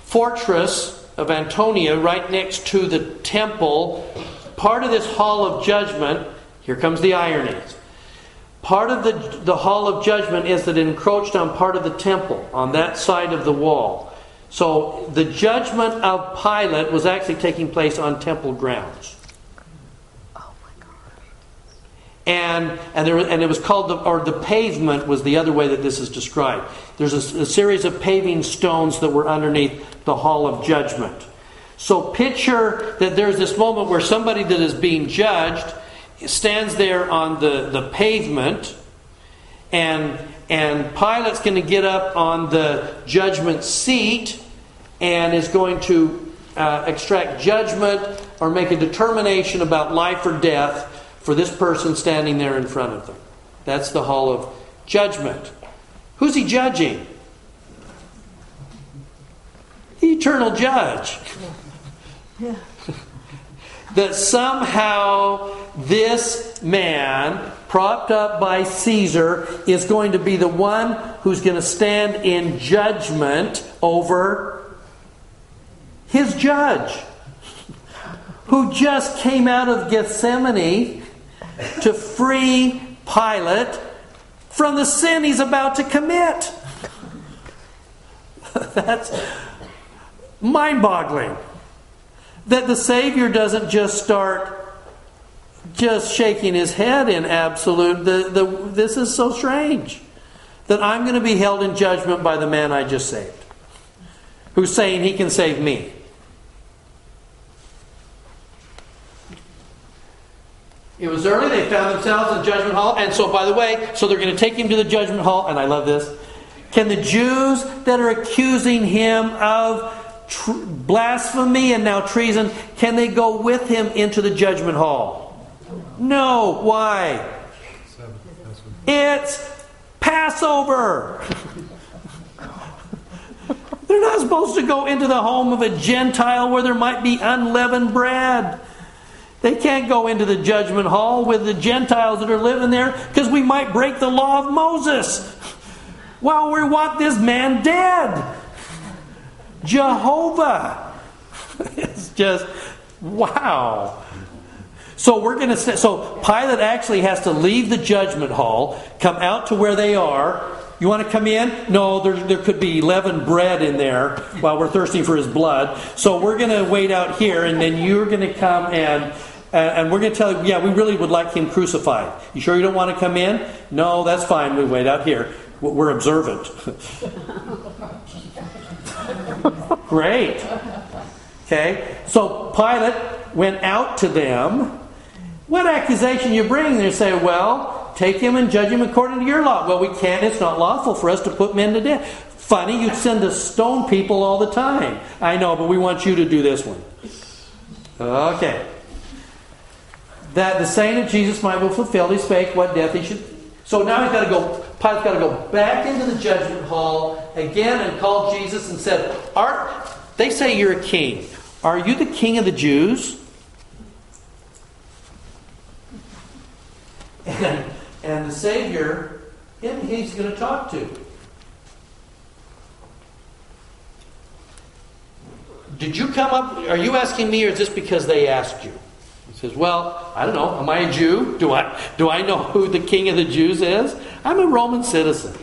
fortress of Antonia right next to the temple. Part of this hall of judgment. Here comes the irony. Part of the, the hall of judgment is that it encroached on part of the temple on that side of the wall. So the judgment of Pilate was actually taking place on temple grounds. And, and, there, and it was called, the, or the pavement was the other way that this is described. There's a, a series of paving stones that were underneath the hall of judgment. So picture that there's this moment where somebody that is being judged stands there on the, the pavement, and, and Pilate's going to get up on the judgment seat and is going to uh, extract judgment or make a determination about life or death for this person standing there in front of them. That's the hall of judgment. Who's he judging? The eternal judge. Yeah. That somehow this man, propped up by Caesar, is going to be the one who's going to stand in judgment over his judge, who just came out of Gethsemane to free Pilate from the sin he's about to commit. That's mind boggling. That the Savior doesn't just start just shaking his head in absolute, the, the, this is so strange. That I'm going to be held in judgment by the man I just saved, who's saying he can save me. It was early. They found themselves in judgment hall. And so, by the way, so they're going to take him to the judgment hall. And I love this. Can the Jews that are accusing him of tr- blasphemy and now treason, can they go with him into the judgment hall? No. Why? It's Passover. They're not supposed to go into the home of a Gentile where there might be unleavened bread. They can't go into the judgment hall with the Gentiles that are living there because we might break the law of Moses. Well, we want this man dead. Jehovah. It's just, wow. So we're going to so Pilate actually has to leave the judgment hall, come out to where they are. You want to come in? No, there, there could be leavened bread in there while we're thirsting for his blood. So we're going to wait out here, and then you're going to come and and we're going to tell you, yeah, we really would like him crucified. You sure you don't want to come in? No, that's fine. We wait out here. We're observant. Great. Okay, so Pilate went out to them. What accusation you bring? They say, well, take him and judge him according to your law. Well, we can't. It's not lawful for us to put men to death. Funny, you'd send us stone people all the time. I know, but we want you to do this one. Okay. That the saying of Jesus might be fulfilled, he spake what death he should. So now he's got to go. Pilate's got to go back into the judgment hall again and call Jesus and said, "Art? They say you're a king. Are you the king of the Jews? And, and the Savior, him, he's going to talk to. Did you come up? Are you asking me, or is this because they asked you? He says, Well, I don't know. Am I a Jew? Do I, do I know who the king of the Jews is? I'm a Roman citizen.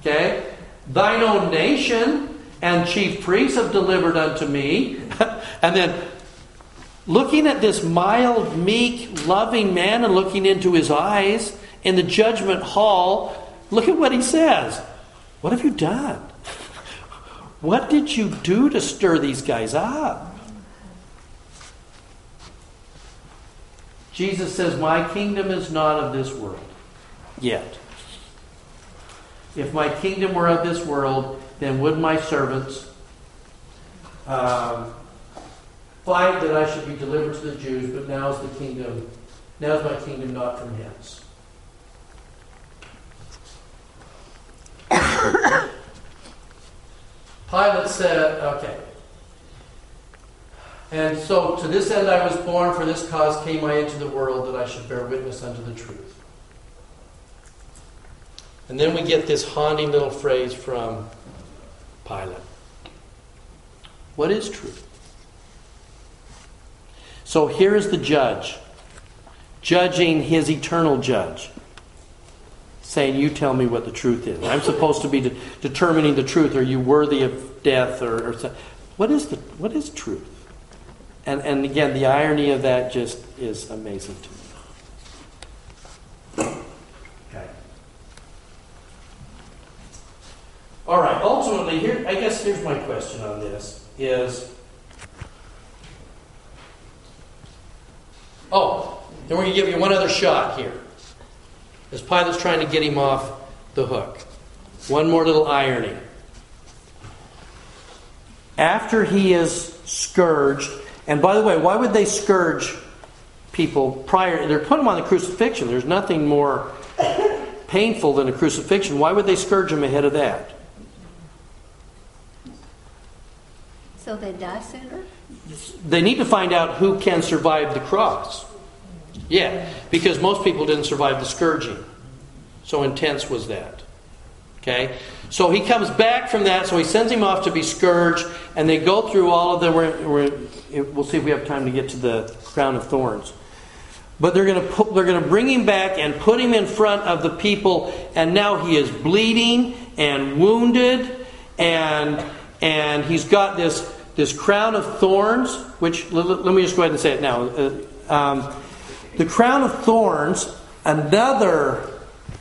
Okay? Thine own nation and chief priests have delivered unto me. and then looking at this mild, meek, loving man and looking into his eyes in the judgment hall, look at what he says. What have you done? What did you do to stir these guys up? Jesus says, My kingdom is not of this world yet. If my kingdom were of this world, then would my servants um, fight that I should be delivered to the Jews, but now is the kingdom, now is my kingdom not from hence. Pilate said, okay. And so, to this end I was born, for this cause came I into the world, that I should bear witness unto the truth. And then we get this haunting little phrase from Pilate What is truth? So here is the judge, judging his eternal judge, saying, You tell me what the truth is. I'm supposed to be de- determining the truth. Are you worthy of death? Or, or what, is the, what is truth? And, and again, the irony of that just is amazing to me. All right. Ultimately, here I guess here's my question on this: is oh, then we're going to give you one other shot here. As Pilate's trying to get him off the hook. One more little irony. After he is scourged, and by the way, why would they scourge people prior? They're putting them on the crucifixion. There's nothing more painful than a crucifixion. Why would they scourge him ahead of that? So they die sooner? They need to find out who can survive the cross. Yeah, because most people didn't survive the scourging. So intense was that. Okay? So he comes back from that, so he sends him off to be scourged, and they go through all of them. We're, we're, we'll see if we have time to get to the crown of thorns. But they're going to they're going to bring him back and put him in front of the people, and now he is bleeding and wounded, and and he's got this this crown of thorns. Which let, me just go ahead and say it now. Uh, um, the crown of thorns. Another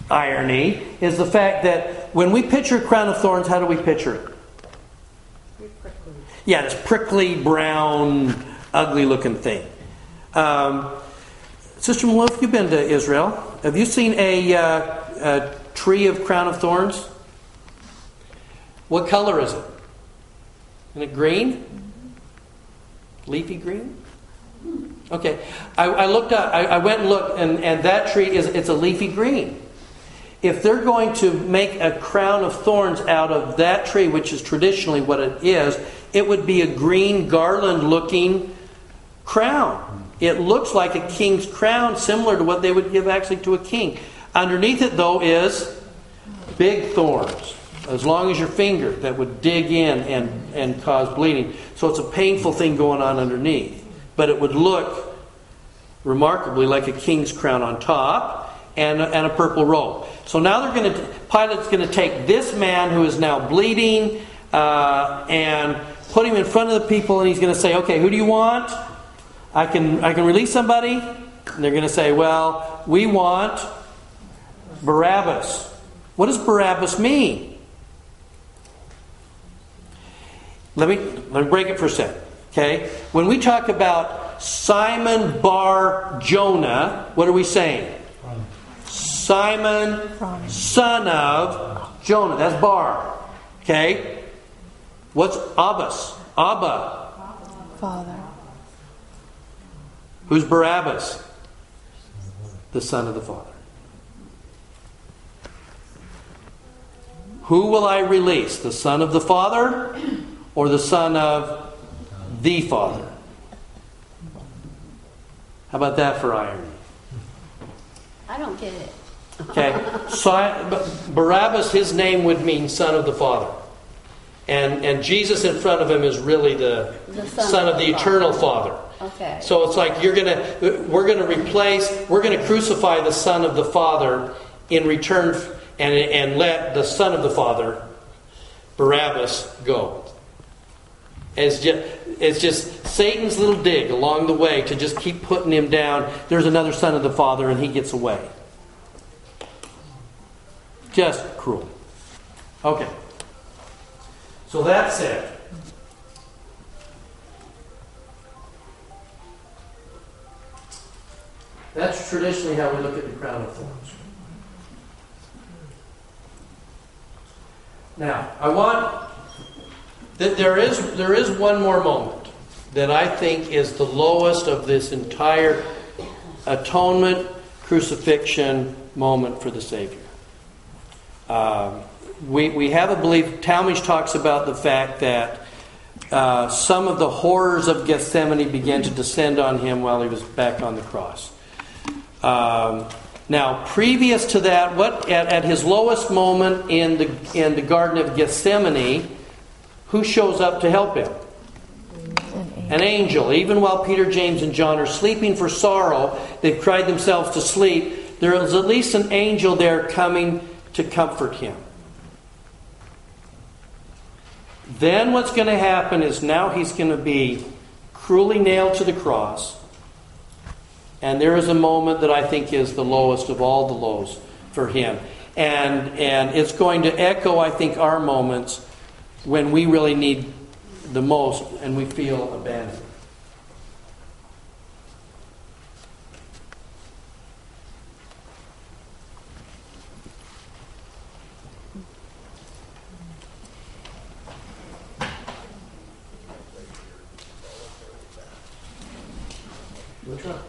irony is the fact that when we picture a crown of thorns, how do we picture it? Yeah, this prickly, brown, ugly looking thing. Um, Sister Maloof, you've been to Israel. Have you seen a, uh, a tree of crown of thorns? What color is it? Is it green? Leafy green? Okay. I, I looked up, I, I, went and looked, and, and that tree is it's a leafy green. If they're going to make a crown of thorns out of that tree, which is traditionally what it is, it would be a green garland looking crown. It looks like a king's crown, similar to what they would give actually to a king. Underneath it, though, is big thorns, as long as your finger, that would dig in and, and cause bleeding. So it's a painful thing going on underneath. But it would look remarkably like a king's crown on top and, and a purple robe. So now they're going to, Pilate's going to take this man who is now bleeding uh, and put him in front of the people, and he's going to say, "Okay, who do you want? I can I can release somebody." And they're going to say, "Well, we want Barabbas." What does Barabbas mean? Let me let me break it for a second. Okay, when we talk about Simon Bar Jonah, what are we saying? Simon, son of Jonah. That's Bar. Okay? What's Abbas? Abba. Father. Who's Barabbas? The son of the Father. Who will I release? The son of the Father or the son of the Father? How about that for irony? I don't get it. Okay, so Barabbas, his name would mean son of the Father, and and Jesus in front of him is really the, The son, of the, eternal Father. Okay. So it's like you're gonna, we're gonna replace, we're gonna crucify the Son of the Father in return, and and let the Son of the Father, Barabbas, go. It's just, it's just Satan's little dig along the way to just keep putting him down. There's another Son of the Father, and he gets away. Just cruel. Okay. So that's it. That's traditionally how we look at the crown of thorns. Now, I want that there is there is one more moment that I think is the lowest of this entire atonement crucifixion moment for the Savior. Um, we, we have a belief, Talmage talks about the fact that uh, some of the horrors of Gethsemane began to descend on him while he was back on the cross. Um, now, previous to that, what at, at his lowest moment in the in the Garden of Gethsemane, who shows up to help him? An angel. Even while Peter, James, and John are sleeping for sorrow, they've cried themselves to sleep. There is at least an angel there coming to comfort him. Then what's going to happen is now he's going to be cruelly nailed to the cross. And there is a moment that I think is the lowest of all the lows for him. And, and it's going to echo, I think, our moments when we really need the most and we feel abandoned. Which one?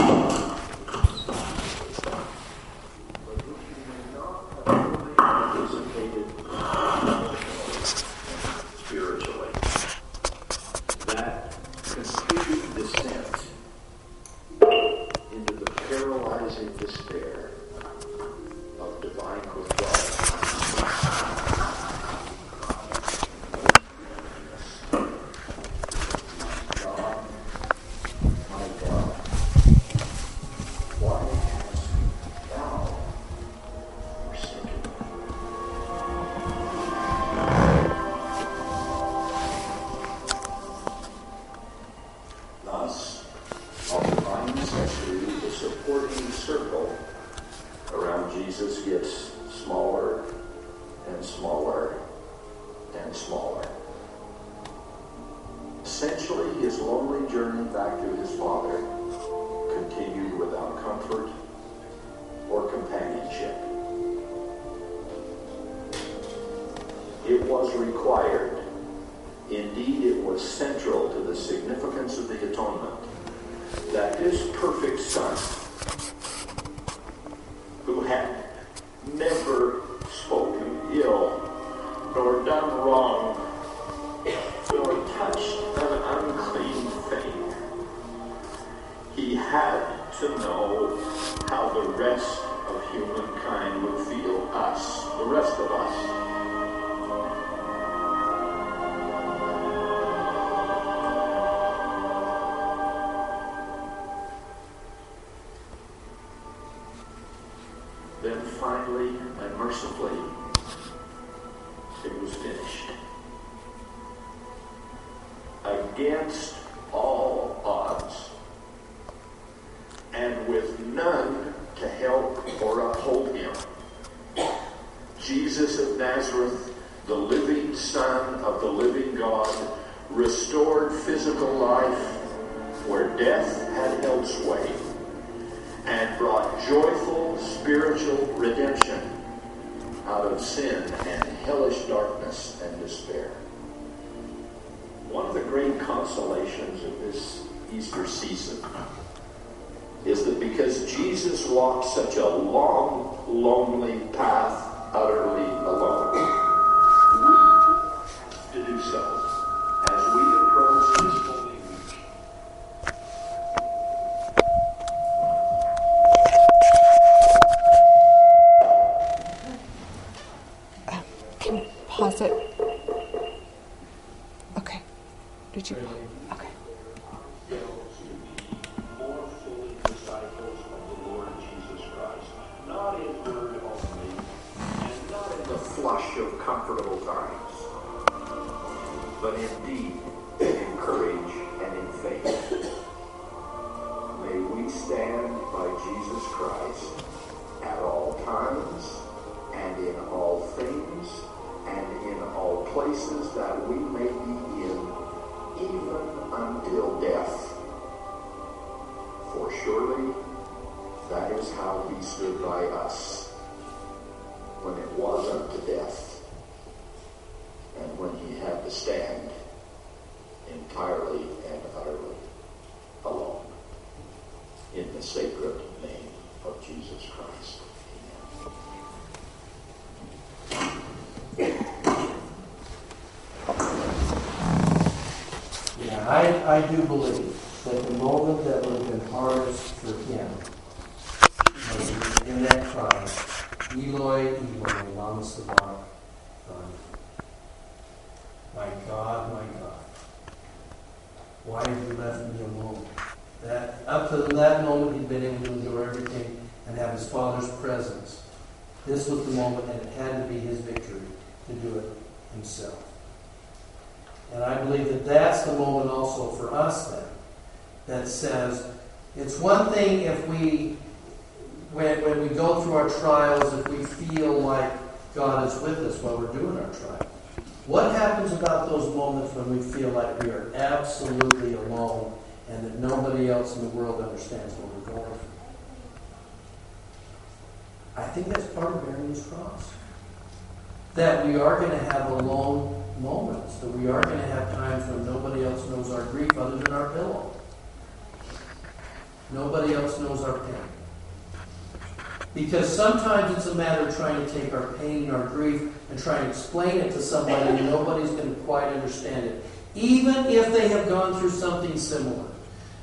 in word only and not in the flush of comfortable times, but in deed, in courage, and in faith. May we stand by Jesus Christ at all times, and in all things, and in all places that we may even until death. For surely that is how he stood by us when it was unto death, and when he had to stand entirely and utterly alone in the sacred name of Jesus Christ. Yeah, I, do believe that the moment that would have been hardest for him was in that cry, Eloi, Eloi, lama sabachthani. My God, my God, why have you left me alone? That up to that moment he'd been able to endure everything and have his father's presence. This was the moment, and it had to be his victory to do it himself. Believe that that's the moment also for us then that says it's one thing if we, when, when we go through our trials, if we feel like God is with us while we're doing our trial. What happens about those moments when we feel like we are absolutely alone and that nobody else in the world understands what we're going through? I think that's part of bearing his cross. That we are going to have alone moments, that we are going to have times when nobody else knows our grief other than our pillow. Nobody else knows our pain. Because sometimes it's a matter of trying to take our pain, our grief, and try and explain it to somebody, and nobody's going to quite understand it. Even if they have gone through something similar,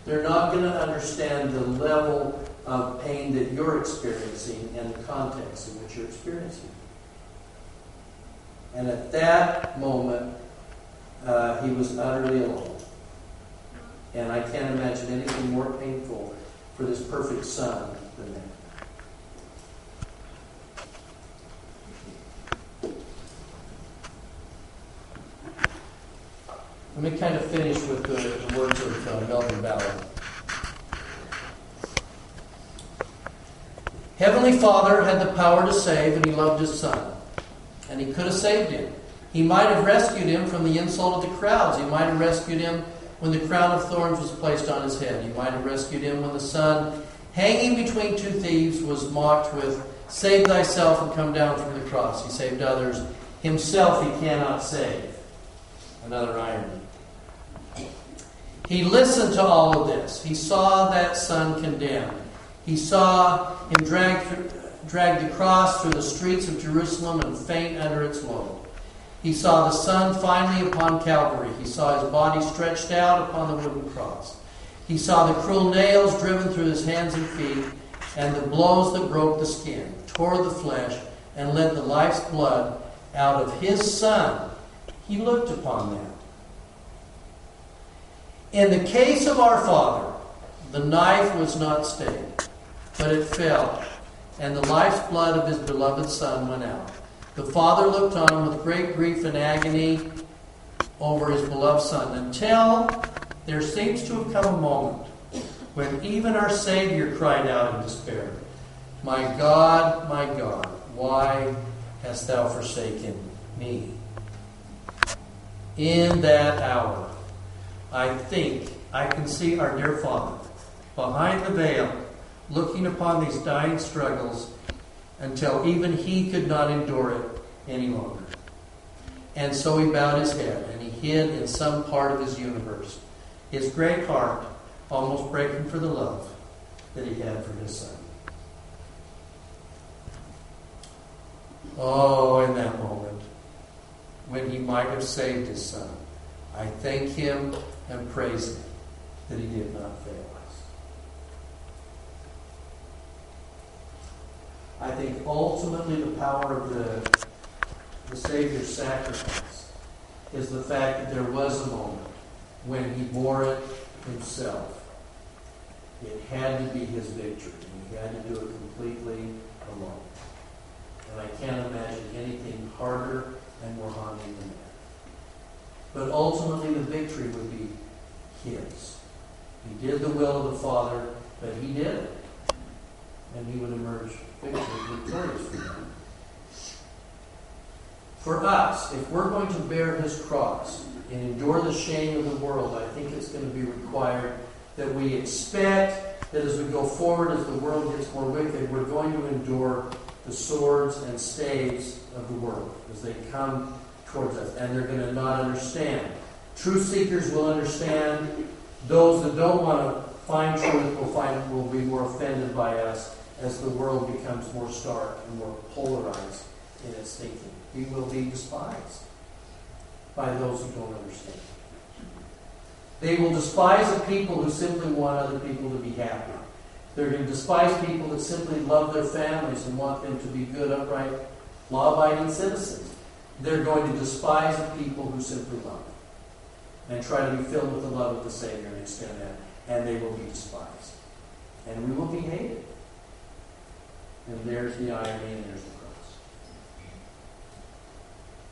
they're not going to understand the level of pain that you're experiencing and the context in which you're experiencing. And at that moment, uh, he was utterly alone. And I can't imagine anything more painful for this perfect son than that. Let me kind of finish with the, the words of uh, Melvin Ballard. Heavenly Father had the power to save, and He loved His Son. And He could have saved him. He might have rescued him from the insult of the crowds. He might have rescued him when the crown of thorns was placed on his head. He might have rescued him when the son, hanging between two thieves, was mocked with, Save thyself and come down from the cross. He saved others. Himself he cannot save. Another irony. He listened to all of this. He saw that son condemned. He saw him drag, drag the cross through the streets of Jerusalem and faint under its load. He saw the son finally upon Calvary. He saw his body stretched out upon the wooden cross. He saw the cruel nails driven through his hands and feet, and the blows that broke the skin, tore the flesh, and let the life's blood out of his Son. He looked upon that. In the case of our Father, the knife was not stayed, but it fell, and the life's blood of his beloved Son went out. The Father looked on with great grief and agony over his beloved Son until there seems to have come a moment when even our Savior cried out in despair, My God, my God, why hast thou forsaken me? In that hour, I think I can see our dear Father behind the veil looking upon these dying struggles until even he could not endure it any longer. And so he bowed his head and he hid in some part of his universe, his great heart almost breaking for the love that he had for his son. Oh, in that moment, when he might have saved his son, I thank him and praise him that he did not fail us. I think ultimately the power of the, the Savior's sacrifice is the fact that there was a moment when he bore it himself. It had to be his victory, and he had to do it completely alone. And I can't imagine anything harder and more haunting than that. But ultimately, the victory would be his. He did the will of the Father, but he did it. And he would emerge that. For us, if we're going to bear his cross and endure the shame of the world, I think it's going to be required that we expect that as we go forward, as the world gets more wicked, we're going to endure the swords and staves of the world as they come towards us, and they're going to not understand. Truth seekers will understand. Those that don't want to find truth will find will be more offended by us as the world becomes more stark and more polarized in its thinking. We will be despised by those who don't understand. They will despise the people who simply want other people to be happy. They're going to despise people that simply love their families and want them to be good, upright, law abiding citizens. They're going to despise the people who simply love and try to be filled with the love of the Savior and extend that, and they will be despised. And we will be hated. And there's the irony and there's the cross.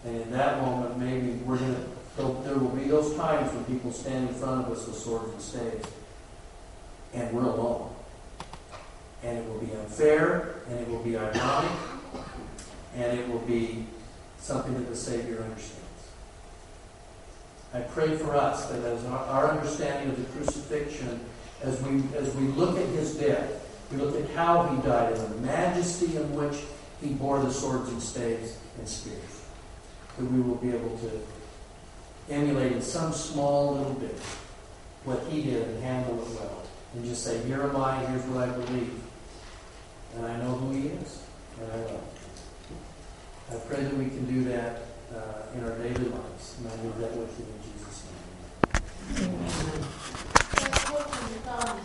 And in that moment, maybe we're going to, there will be those times when people stand in front of us with swords and staves, and we're alone and it will be unfair, and it will be ironic, and it will be something that the Savior understands. I pray for us that as our understanding of the crucifixion, as we as we look at his death, we look at how he died and the majesty in which he bore the swords and staves and spears, that we will be able to emulate in some small little bit what he did and handle it well. And just say, Here am I, here's what I believe and I know who He is, and I love I pray that we can do that uh, in our daily lives, and I leave that with you in Jesus' name. Amen.